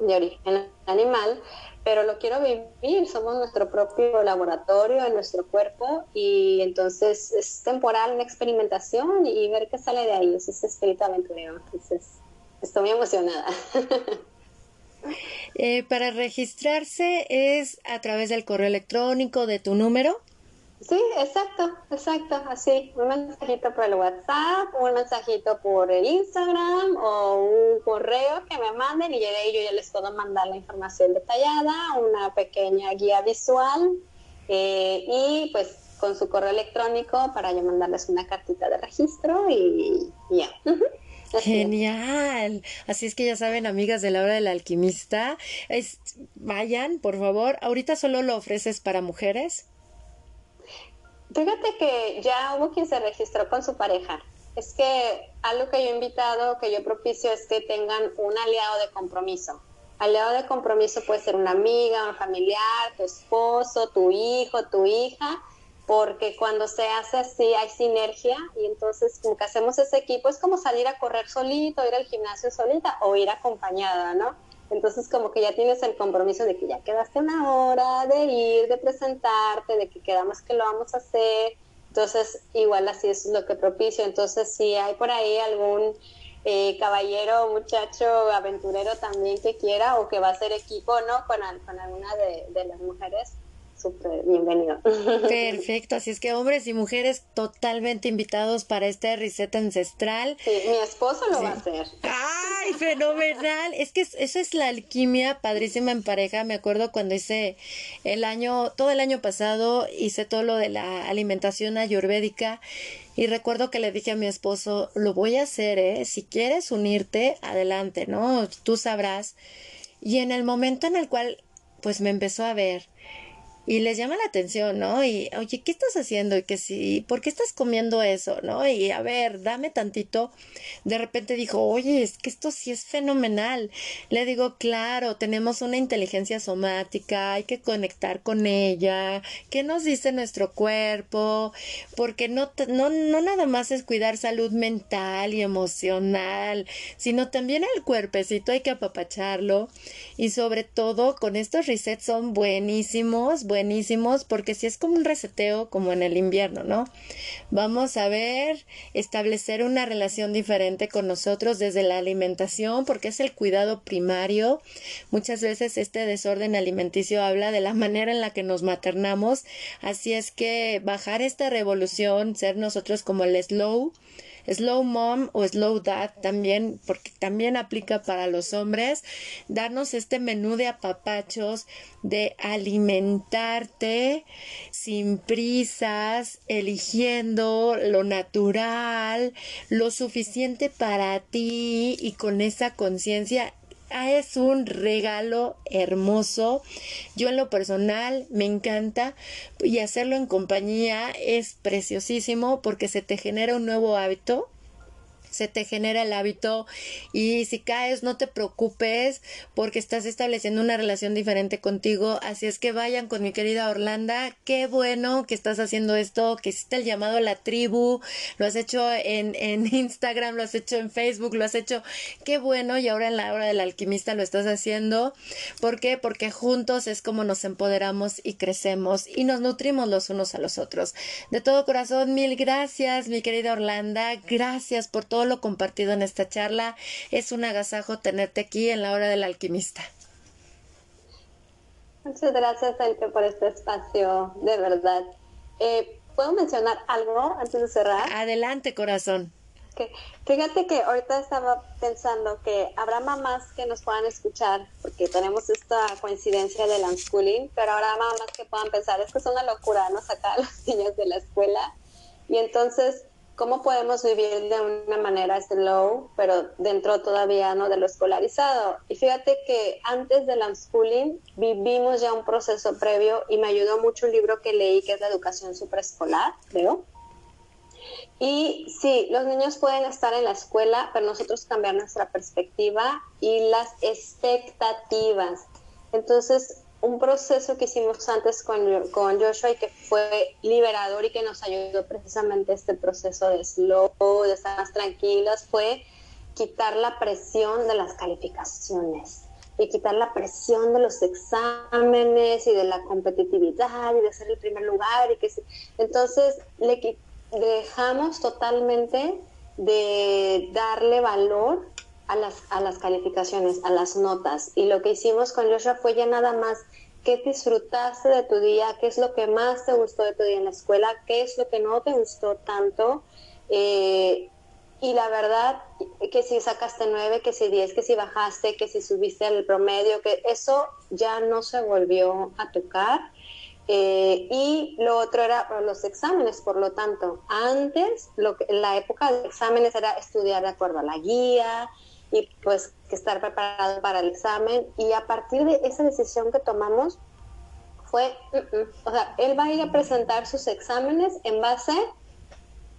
de origen animal, pero lo quiero vivir, somos nuestro propio laboratorio en nuestro cuerpo y entonces es temporal, una experimentación y ver qué sale de ahí, eso es espíritu aventurero, entonces estoy muy emocionada. Eh, para registrarse es a través del correo electrónico de tu número. Sí, exacto, exacto, así, un mensajito por el WhatsApp, un mensajito por el Instagram o un correo que me manden y de ahí yo ya les puedo mandar la información detallada, una pequeña guía visual eh, y pues con su correo electrónico para yo mandarles una cartita de registro y, ya. Genial. Así es que ya saben, amigas de la hora del alquimista, vayan, por favor. Ahorita solo lo ofreces para mujeres. Fíjate que ya hubo quien se registró con su pareja. Es que algo que yo he invitado, que yo propicio, es que tengan un aliado de compromiso. Aliado de compromiso puede ser una amiga, un familiar, tu esposo, tu hijo, tu hija, porque cuando se hace así hay sinergia y entonces como que hacemos ese equipo, es como salir a correr solito, ir al gimnasio solita o ir acompañada, ¿no? Entonces como que ya tienes el compromiso de que ya quedaste una hora de ir, de presentarte, de que quedamos que lo vamos a hacer. Entonces igual así es lo que propicio. Entonces si hay por ahí algún eh, caballero, muchacho, aventurero también que quiera o que va a ser equipo, ¿no? Con, con alguna de, de las mujeres, bienvenido. Perfecto, así es que hombres y mujeres totalmente invitados para este reset ancestral. Sí, mi esposo lo va a hacer. ¡Ay, fenomenal! Es que eso es la alquimia padrísima en pareja. Me acuerdo cuando hice el año, todo el año pasado, hice todo lo de la alimentación ayurvédica. Y recuerdo que le dije a mi esposo, lo voy a hacer, ¿eh? Si quieres unirte, adelante, ¿no? Tú sabrás. Y en el momento en el cual, pues me empezó a ver y les llama la atención, ¿no? Y, oye, ¿qué estás haciendo? Y que sí, ¿por qué estás comiendo eso? ¿No? Y a ver, dame tantito. De repente dijo, oye, es que esto sí es fenomenal. Le digo, claro, tenemos una inteligencia somática, hay que conectar con ella. ¿Qué nos dice nuestro cuerpo? Porque no, no, no nada más es cuidar salud mental y emocional, sino también el cuerpecito hay que apapacharlo. Y sobre todo, con estos resets son buenísimos buenísimos porque si es como un reseteo como en el invierno, ¿no? Vamos a ver, establecer una relación diferente con nosotros desde la alimentación porque es el cuidado primario. Muchas veces este desorden alimenticio habla de la manera en la que nos maternamos, así es que bajar esta revolución, ser nosotros como el slow, Slow Mom o Slow Dad también, porque también aplica para los hombres, darnos este menú de apapachos, de alimentarte sin prisas, eligiendo lo natural, lo suficiente para ti y con esa conciencia es un regalo hermoso. Yo en lo personal me encanta y hacerlo en compañía es preciosísimo porque se te genera un nuevo hábito se te genera el hábito y si caes no te preocupes porque estás estableciendo una relación diferente contigo. Así es que vayan con mi querida Orlanda. Qué bueno que estás haciendo esto, que hiciste el llamado a la tribu, lo has hecho en, en Instagram, lo has hecho en Facebook, lo has hecho. Qué bueno y ahora en la hora del alquimista lo estás haciendo. ¿Por qué? Porque juntos es como nos empoderamos y crecemos y nos nutrimos los unos a los otros. De todo corazón, mil gracias, mi querida Orlanda. Gracias por todo lo compartido en esta charla. Es un agasajo tenerte aquí en la hora del alquimista. Muchas gracias, Elke, por este espacio, de verdad. Eh, ¿Puedo mencionar algo antes de cerrar? Adelante, corazón. que fíjate que ahorita estaba pensando que habrá mamás que nos puedan escuchar, porque tenemos esta coincidencia del unschooling, pero habrá mamás que puedan pensar, es que es una locura, ¿no? Sacar a los niños de la escuela. Y entonces, ¿cómo podemos vivir de una manera slow, pero dentro todavía, ¿no? De lo escolarizado. Y fíjate que antes del unschooling vivimos ya un proceso previo y me ayudó mucho un libro que leí que es la educación supraescolar, creo y sí, los niños pueden estar en la escuela, pero nosotros cambiar nuestra perspectiva y las expectativas. Entonces, un proceso que hicimos antes con, con Joshua y que fue liberador y que nos ayudó precisamente este proceso de slow, de estar más tranquilos, fue quitar la presión de las calificaciones y quitar la presión de los exámenes y de la competitividad y de ser el primer lugar y que entonces le dejamos totalmente de darle valor a las, a las calificaciones, a las notas. Y lo que hicimos con Joshua fue ya nada más qué disfrutaste de tu día, qué es lo que más te gustó de tu día en la escuela, qué es lo que no te gustó tanto. Eh, y la verdad, que si sacaste nueve, que si diez, que si bajaste, que si subiste el promedio, que eso ya no se volvió a tocar. Eh, y lo otro era los exámenes, por lo tanto, antes, lo que, la época de exámenes era estudiar de acuerdo a la guía y pues que estar preparado para el examen. Y a partir de esa decisión que tomamos, fue, o sea, él va a ir a presentar sus exámenes en base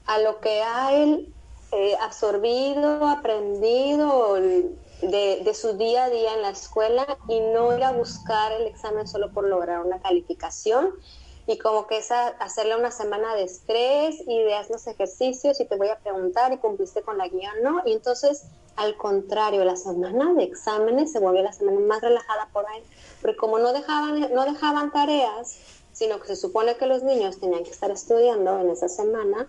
a lo que ha él eh, absorbido, aprendido, de, su día a día en la escuela y no ir a buscar el examen solo por lograr una calificación. Y como que es hacerle una semana de estrés y de haz los ejercicios y te voy a preguntar y cumpliste con la guía no. Y entonces al contrario la semana de exámenes se volvió la semana más relajada por ahí porque como no dejaban no dejaban tareas sino que se supone que los niños tenían que estar estudiando en esa semana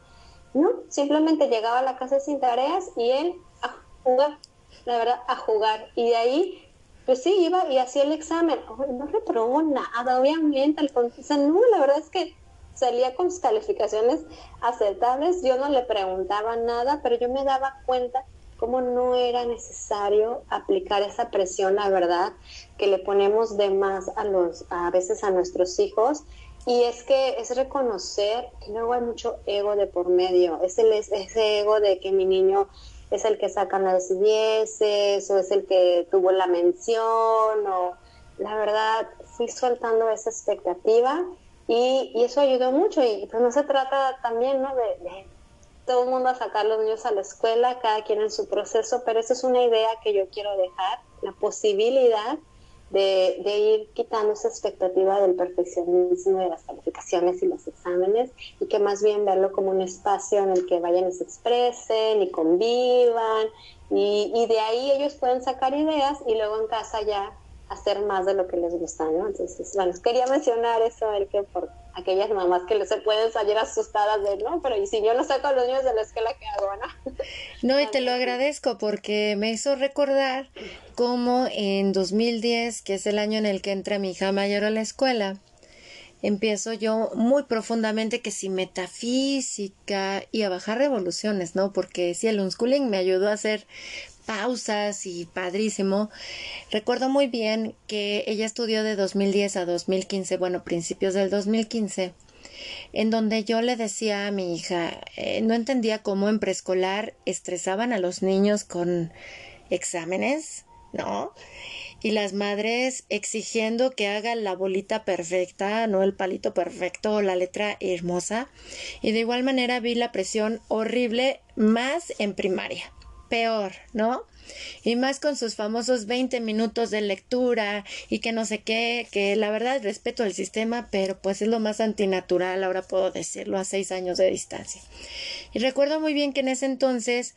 no simplemente llegaba a la casa sin tareas y él a jugar la verdad, a jugar. Y de ahí, pues sí, iba y hacía el examen. no reprobó nada, obviamente. O sea, no, la verdad es que salía con sus calificaciones aceptables. Yo no le preguntaba nada, pero yo me daba cuenta cómo no era necesario aplicar esa presión, la verdad, que le ponemos de más a los, a veces a nuestros hijos. Y es que es reconocer que luego hay mucho ego de por medio, es el, ese ego de que mi niño es el que saca las dieces o es el que tuvo la mención o la verdad fui soltando esa expectativa y, eso ayudó mucho y pues no se trata también ¿no? de, todo el mundo a sacar los niños a la escuela, cada quien en su proceso, pero esa es una idea que yo quiero dejar, la posibilidad de, de, ir quitando esa expectativa del perfeccionismo de las calificaciones y los exámenes y que más bien verlo como un espacio en el que vayan y se expresen y convivan y, y de ahí ellos pueden sacar ideas y luego en casa ya hacer más de lo que les gusta, ¿no? Entonces, bueno, quería mencionar eso, el que por aquellas mamás que se pueden salir asustadas de, no, pero y si yo no saco a los niños de la escuela, ¿qué hago, no? No, y te lo agradezco porque me hizo recordar cómo en 2010, que es el año en el que entra mi hija mayor a la escuela, empiezo yo muy profundamente que si metafísica y a bajar revoluciones, ¿no? Porque si el unschooling me ayudó a hacer pausas y padrísimo. Recuerdo muy bien que ella estudió de 2010 a 2015, bueno, principios del 2015, en donde yo le decía a mi hija, eh, no entendía cómo en preescolar estresaban a los niños con exámenes, ¿no? Y las madres exigiendo que haga la bolita perfecta, no el palito perfecto o la letra hermosa. Y de igual manera vi la presión horrible más en primaria peor, ¿no? Y más con sus famosos 20 minutos de lectura y que no sé qué, que la verdad respeto el sistema, pero pues es lo más antinatural, ahora puedo decirlo, a seis años de distancia. Y recuerdo muy bien que en ese entonces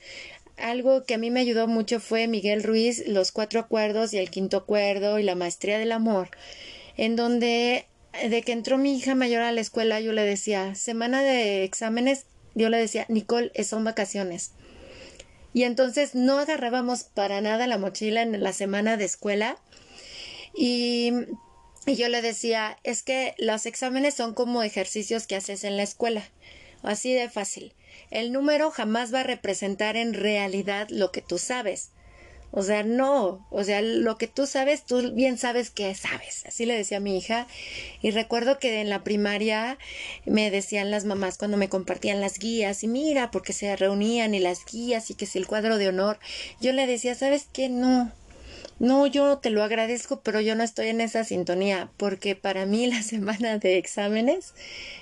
algo que a mí me ayudó mucho fue Miguel Ruiz, Los Cuatro Acuerdos y el Quinto Acuerdo y la Maestría del Amor, en donde de que entró mi hija mayor a la escuela yo le decía, semana de exámenes, yo le decía, Nicole, son vacaciones y entonces no agarrábamos para nada la mochila en la semana de escuela y, yo le decía, es que los exámenes son como ejercicios que haces en la escuela. Así de fácil. El número jamás va a representar en realidad lo que tú sabes. O sea, no, o sea, lo que tú sabes, tú bien sabes que sabes. Así le decía a mi hija. Y recuerdo que en la primaria me decían las mamás cuando me compartían las guías, y mira, porque se reunían y las guías y que si el cuadro de honor, yo le decía, ¿sabes qué? No, no, yo te lo agradezco, pero yo no estoy en esa sintonía, porque para mí la semana de exámenes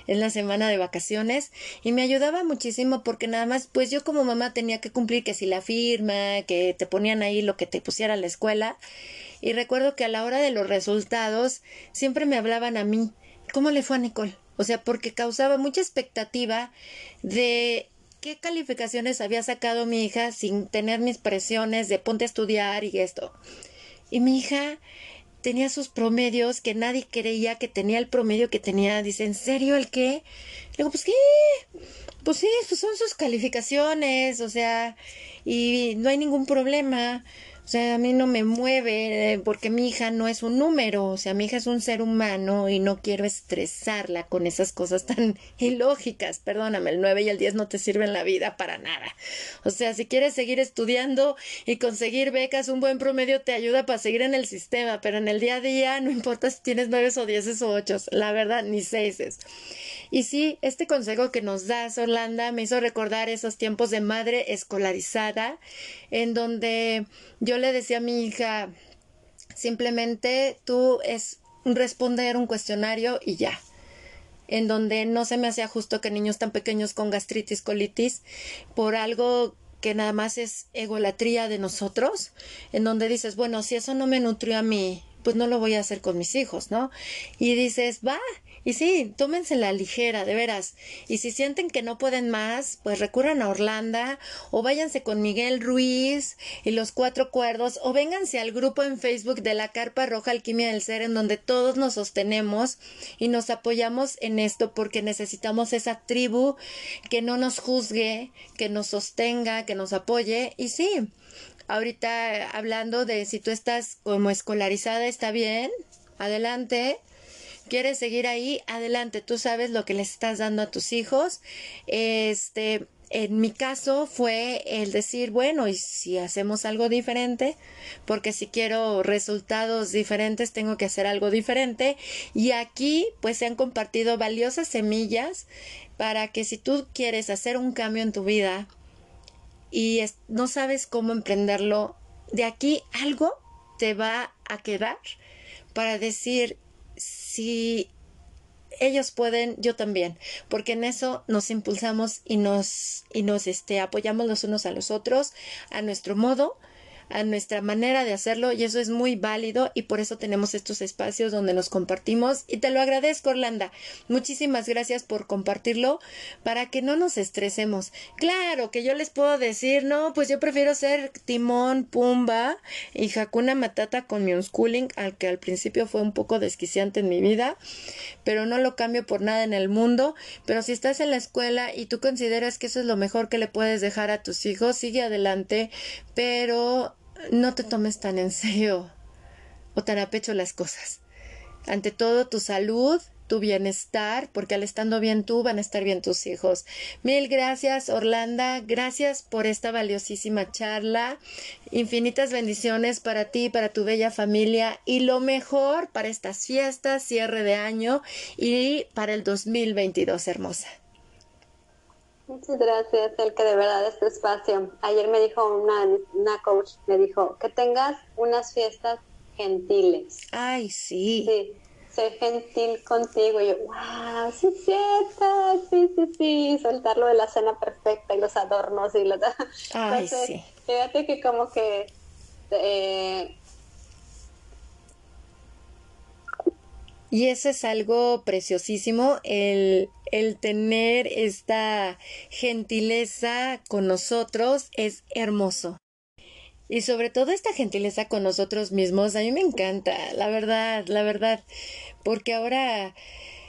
es la semana de vacaciones y me ayudaba muchísimo porque nada más, pues yo como mamá tenía que cumplir que si la firma, que te ponían ahí lo que te pusiera la escuela. Y recuerdo que a la hora de los resultados siempre me hablaban a mí, ¿cómo le fue a Nicole? O sea, porque causaba mucha expectativa de qué calificaciones había sacado mi hija sin tener mis presiones de ponte a estudiar y esto. Y mi hija tenía sus promedios que nadie creía que tenía el promedio que tenía. Dice, ¿en serio el qué? Le digo, pues qué, pues sí, pues son sus calificaciones, o sea, y no hay ningún problema. O sea, a mí no me mueve eh, porque mi hija no es un número, o sea, mi hija es un ser humano y no quiero estresarla con esas cosas tan ilógicas. Perdóname, el 9 y el 10 no te sirven la vida para nada. O sea, si quieres seguir estudiando y conseguir becas, un buen promedio te ayuda para seguir en el sistema, pero en el día a día no importa si tienes 9 o 10 o 8, la verdad, ni 6. Y sí, este consejo que nos das, Orlando, me hizo recordar esos tiempos de madre escolarizada, en donde yo le decía a mi hija, simplemente tú es responder un cuestionario y ya en donde no se me hacía justo que niños tan pequeños con gastritis, colitis, por algo que nada más es egolatría de nosotros, en donde dices, bueno, si eso no me nutrió a mí, pues no lo voy a hacer con mis hijos, ¿no? Y dices, va, y sí, tómense la ligera, de veras. Y si sienten que no pueden más, pues recurran a Orlando o váyanse con Miguel Ruiz y los cuatro cuerdos o vénganse al grupo en Facebook de la Carpa Roja Alquimia del Ser en donde todos nos sostenemos y nos apoyamos en esto porque necesitamos esa tribu que no nos juzgue, que nos sostenga, que nos apoye y sí. Ahorita hablando de si tú estás como escolarizada, está bien, adelante quieres seguir ahí, adelante, tú sabes lo que les estás dando a tus hijos. Este, en mi caso fue el decir, bueno, y si hacemos algo diferente, porque si quiero resultados diferentes, tengo que hacer algo diferente. Y aquí, pues se han compartido valiosas semillas para que si tú quieres hacer un cambio en tu vida y no sabes cómo emprenderlo, de aquí algo te va a quedar para decir, si ellos pueden, yo también, porque en eso nos impulsamos y nos, y nos este, apoyamos los unos a los otros a nuestro modo a nuestra manera de hacerlo y eso es muy válido y por eso tenemos estos espacios donde nos compartimos y te lo agradezco Orlando. Muchísimas gracias por compartirlo para que no nos estresemos. Claro que yo les puedo decir, no, pues yo prefiero ser Timón, Pumba y Hakuna Matata con mi unschooling, al que al principio fue un poco desquiciante en mi vida, pero no lo cambio por nada en el mundo. Pero si estás en la escuela y tú consideras que eso es lo mejor que le puedes dejar a tus hijos, sigue adelante, pero no te tomes tan en serio o tan a pecho las cosas. Ante todo, tu salud, tu bienestar, porque al estando bien tú van a estar bien tus hijos. Mil gracias, Orlando. Gracias por esta valiosísima charla. Infinitas bendiciones para ti, para tu bella familia y lo mejor para estas fiestas, cierre de año y para el 2022, hermosa. Muchas gracias, el que de verdad este espacio. Ayer me dijo una, una coach, me dijo que tengas unas fiestas gentiles. Ay, sí. Sí, sé gentil contigo. Y yo, wow, sí es cierto, sí, sí, sí. Soltarlo de la cena perfecta y los adornos y los... Ay, sí. Fíjate que como que... Eh, y eso es algo preciosísimo, el el tener esta gentileza con nosotros es hermoso. Y sobre todo esta gentileza con nosotros mismos, a mí me encanta, la verdad, la verdad, porque ahora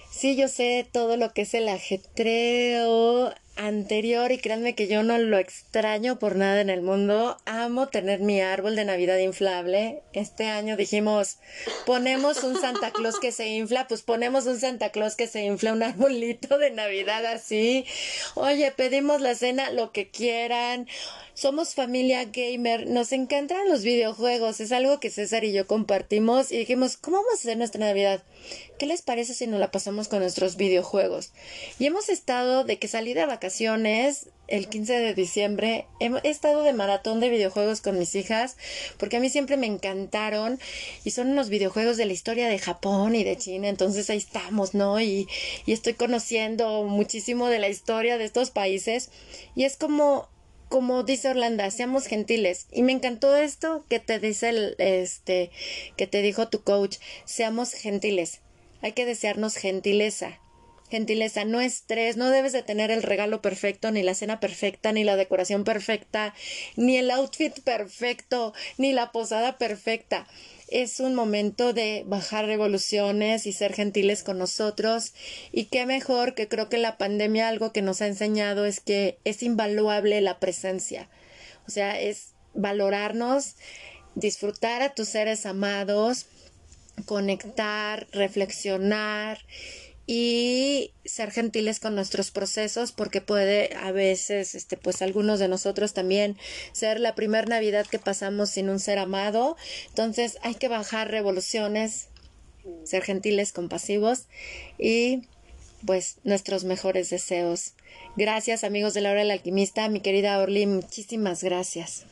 sí yo sé todo lo que es el ajetreo, anterior y créanme que yo no lo extraño por nada en el mundo. Amo tener mi árbol de Navidad inflable. Este año dijimos, ponemos un Santa Claus que se infla, pues ponemos un Santa Claus que se infla, un arbolito de Navidad así. Oye, pedimos la cena, lo que quieran. Somos familia gamer, nos encantan los videojuegos, es algo que César y yo compartimos y dijimos, ¿cómo vamos a hacer nuestra Navidad? ¿Qué les parece si nos la pasamos con nuestros videojuegos? Y hemos estado de que salí de vacaciones el 15 de diciembre. He, estado de maratón de videojuegos con mis hijas porque a mí siempre me encantaron y son unos videojuegos de la historia de Japón y de China. Entonces ahí estamos, ¿no? Y, estoy conociendo muchísimo de la historia de estos países y es como como dice Orlando, seamos gentiles. Y me encantó esto que te dice el, este, que te dijo tu coach, seamos gentiles. Hay que desearnos gentileza. Gentileza, no estrés, no debes de tener el regalo perfecto, ni la cena perfecta, ni la decoración perfecta, ni el outfit perfecto, ni la posada perfecta. Es un momento de bajar revoluciones y ser gentiles con nosotros. Y qué mejor que creo que la pandemia algo que nos ha enseñado es que es invaluable la presencia. O sea, es valorarnos, disfrutar a tus seres amados, conectar, reflexionar y ser gentiles con nuestros procesos porque puede a veces este pues algunos de nosotros también ser la primera Navidad que pasamos sin un ser amado. Entonces hay que bajar revoluciones ser gentiles compasivos y pues nuestros mejores deseos. Gracias amigos de la hora del alquimista. Mi querida Orly muchísimas gracias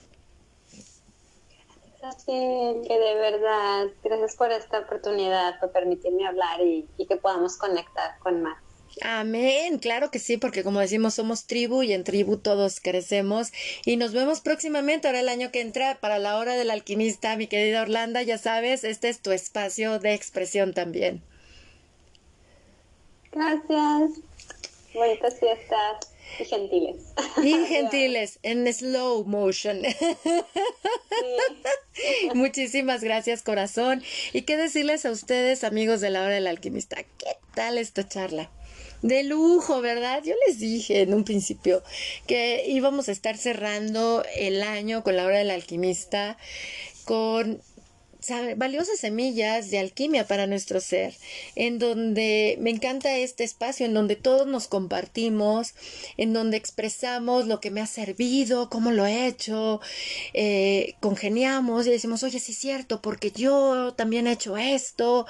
que de verdad, gracias por esta oportunidad, por permitirme hablar y, y que podamos conectar con más. Amén, claro que sí, porque como decimos, somos tribu y en tribu todos crecemos. Y nos vemos próximamente, ahora el año que entra, para la hora del alquimista, mi querida Orlando, ya sabes, este es tu espacio de expresión también. Gracias. Bonitas fiestas. Y gentiles. Y gentiles, en slow motion. Muchísimas gracias, corazón. Y qué decirles a ustedes, amigos de la hora del alquimista, ¿qué tal esta charla? De lujo, ¿verdad? Yo les dije en un principio que íbamos a estar cerrando el año con la hora del alquimista con valiosas semillas de alquimia para nuestro ser, en donde me encanta este espacio, en donde todos nos compartimos, en donde expresamos lo que me ha servido, cómo lo he hecho, eh, congeniamos y decimos, oye, sí es cierto, porque yo también he hecho esto,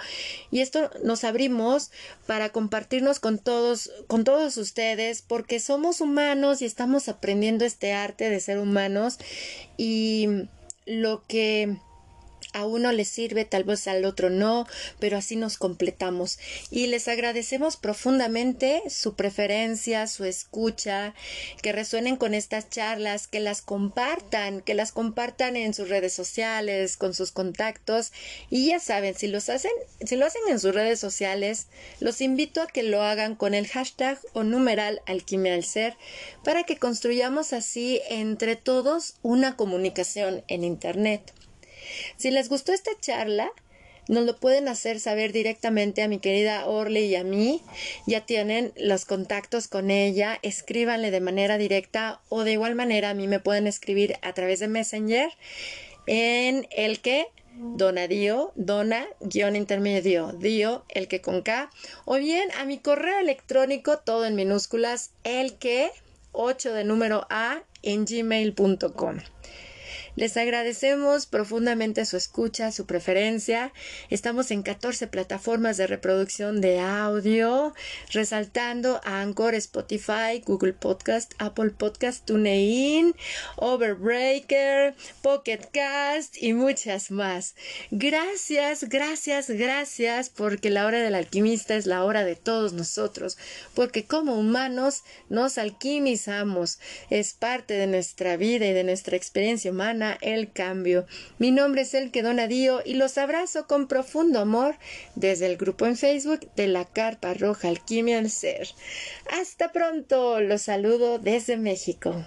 y esto nos abrimos para compartirnos con todos, con todos ustedes, porque somos humanos y estamos aprendiendo este arte de ser humanos. Y lo que a uno le sirve, tal vez al otro no, pero así nos completamos. Y les agradecemos profundamente su preferencia, su escucha, que resuenen con estas charlas, que las compartan, que las compartan en sus redes sociales, con sus contactos. Y ya saben, si los hacen, si lo hacen en sus redes sociales, los invito a que lo hagan con el hashtag o numeral alquimia al ser, para que construyamos así entre todos una comunicación en internet. Si les gustó esta charla, nos lo pueden hacer saber directamente a mi querida Orly y a mí. Ya tienen los contactos con ella. Escríbanle de manera directa o de igual manera a mí me pueden escribir a través de Messenger en el que Donadío, dona guion intermedio, dio, el que con K, o bien a mi correo electrónico, todo en minúsculas, el que 8 de número A en gmail.com. Les agradecemos profundamente su escucha, su preferencia. Estamos en 14 plataformas de reproducción de audio, resaltando a Anchor, Spotify, Google Podcast, Apple Podcast, TuneIn, Overbreaker, Pocket Cast y muchas más. Gracias, gracias, gracias, porque la hora del alquimista es la hora de todos nosotros, porque como humanos nos alquimizamos, es parte de nuestra vida y de nuestra experiencia humana el cambio. Mi nombre es El que Donadío y los abrazo con profundo amor desde el grupo en Facebook de la Carpa Roja Alquimia al Ser. Hasta pronto, los saludo desde México.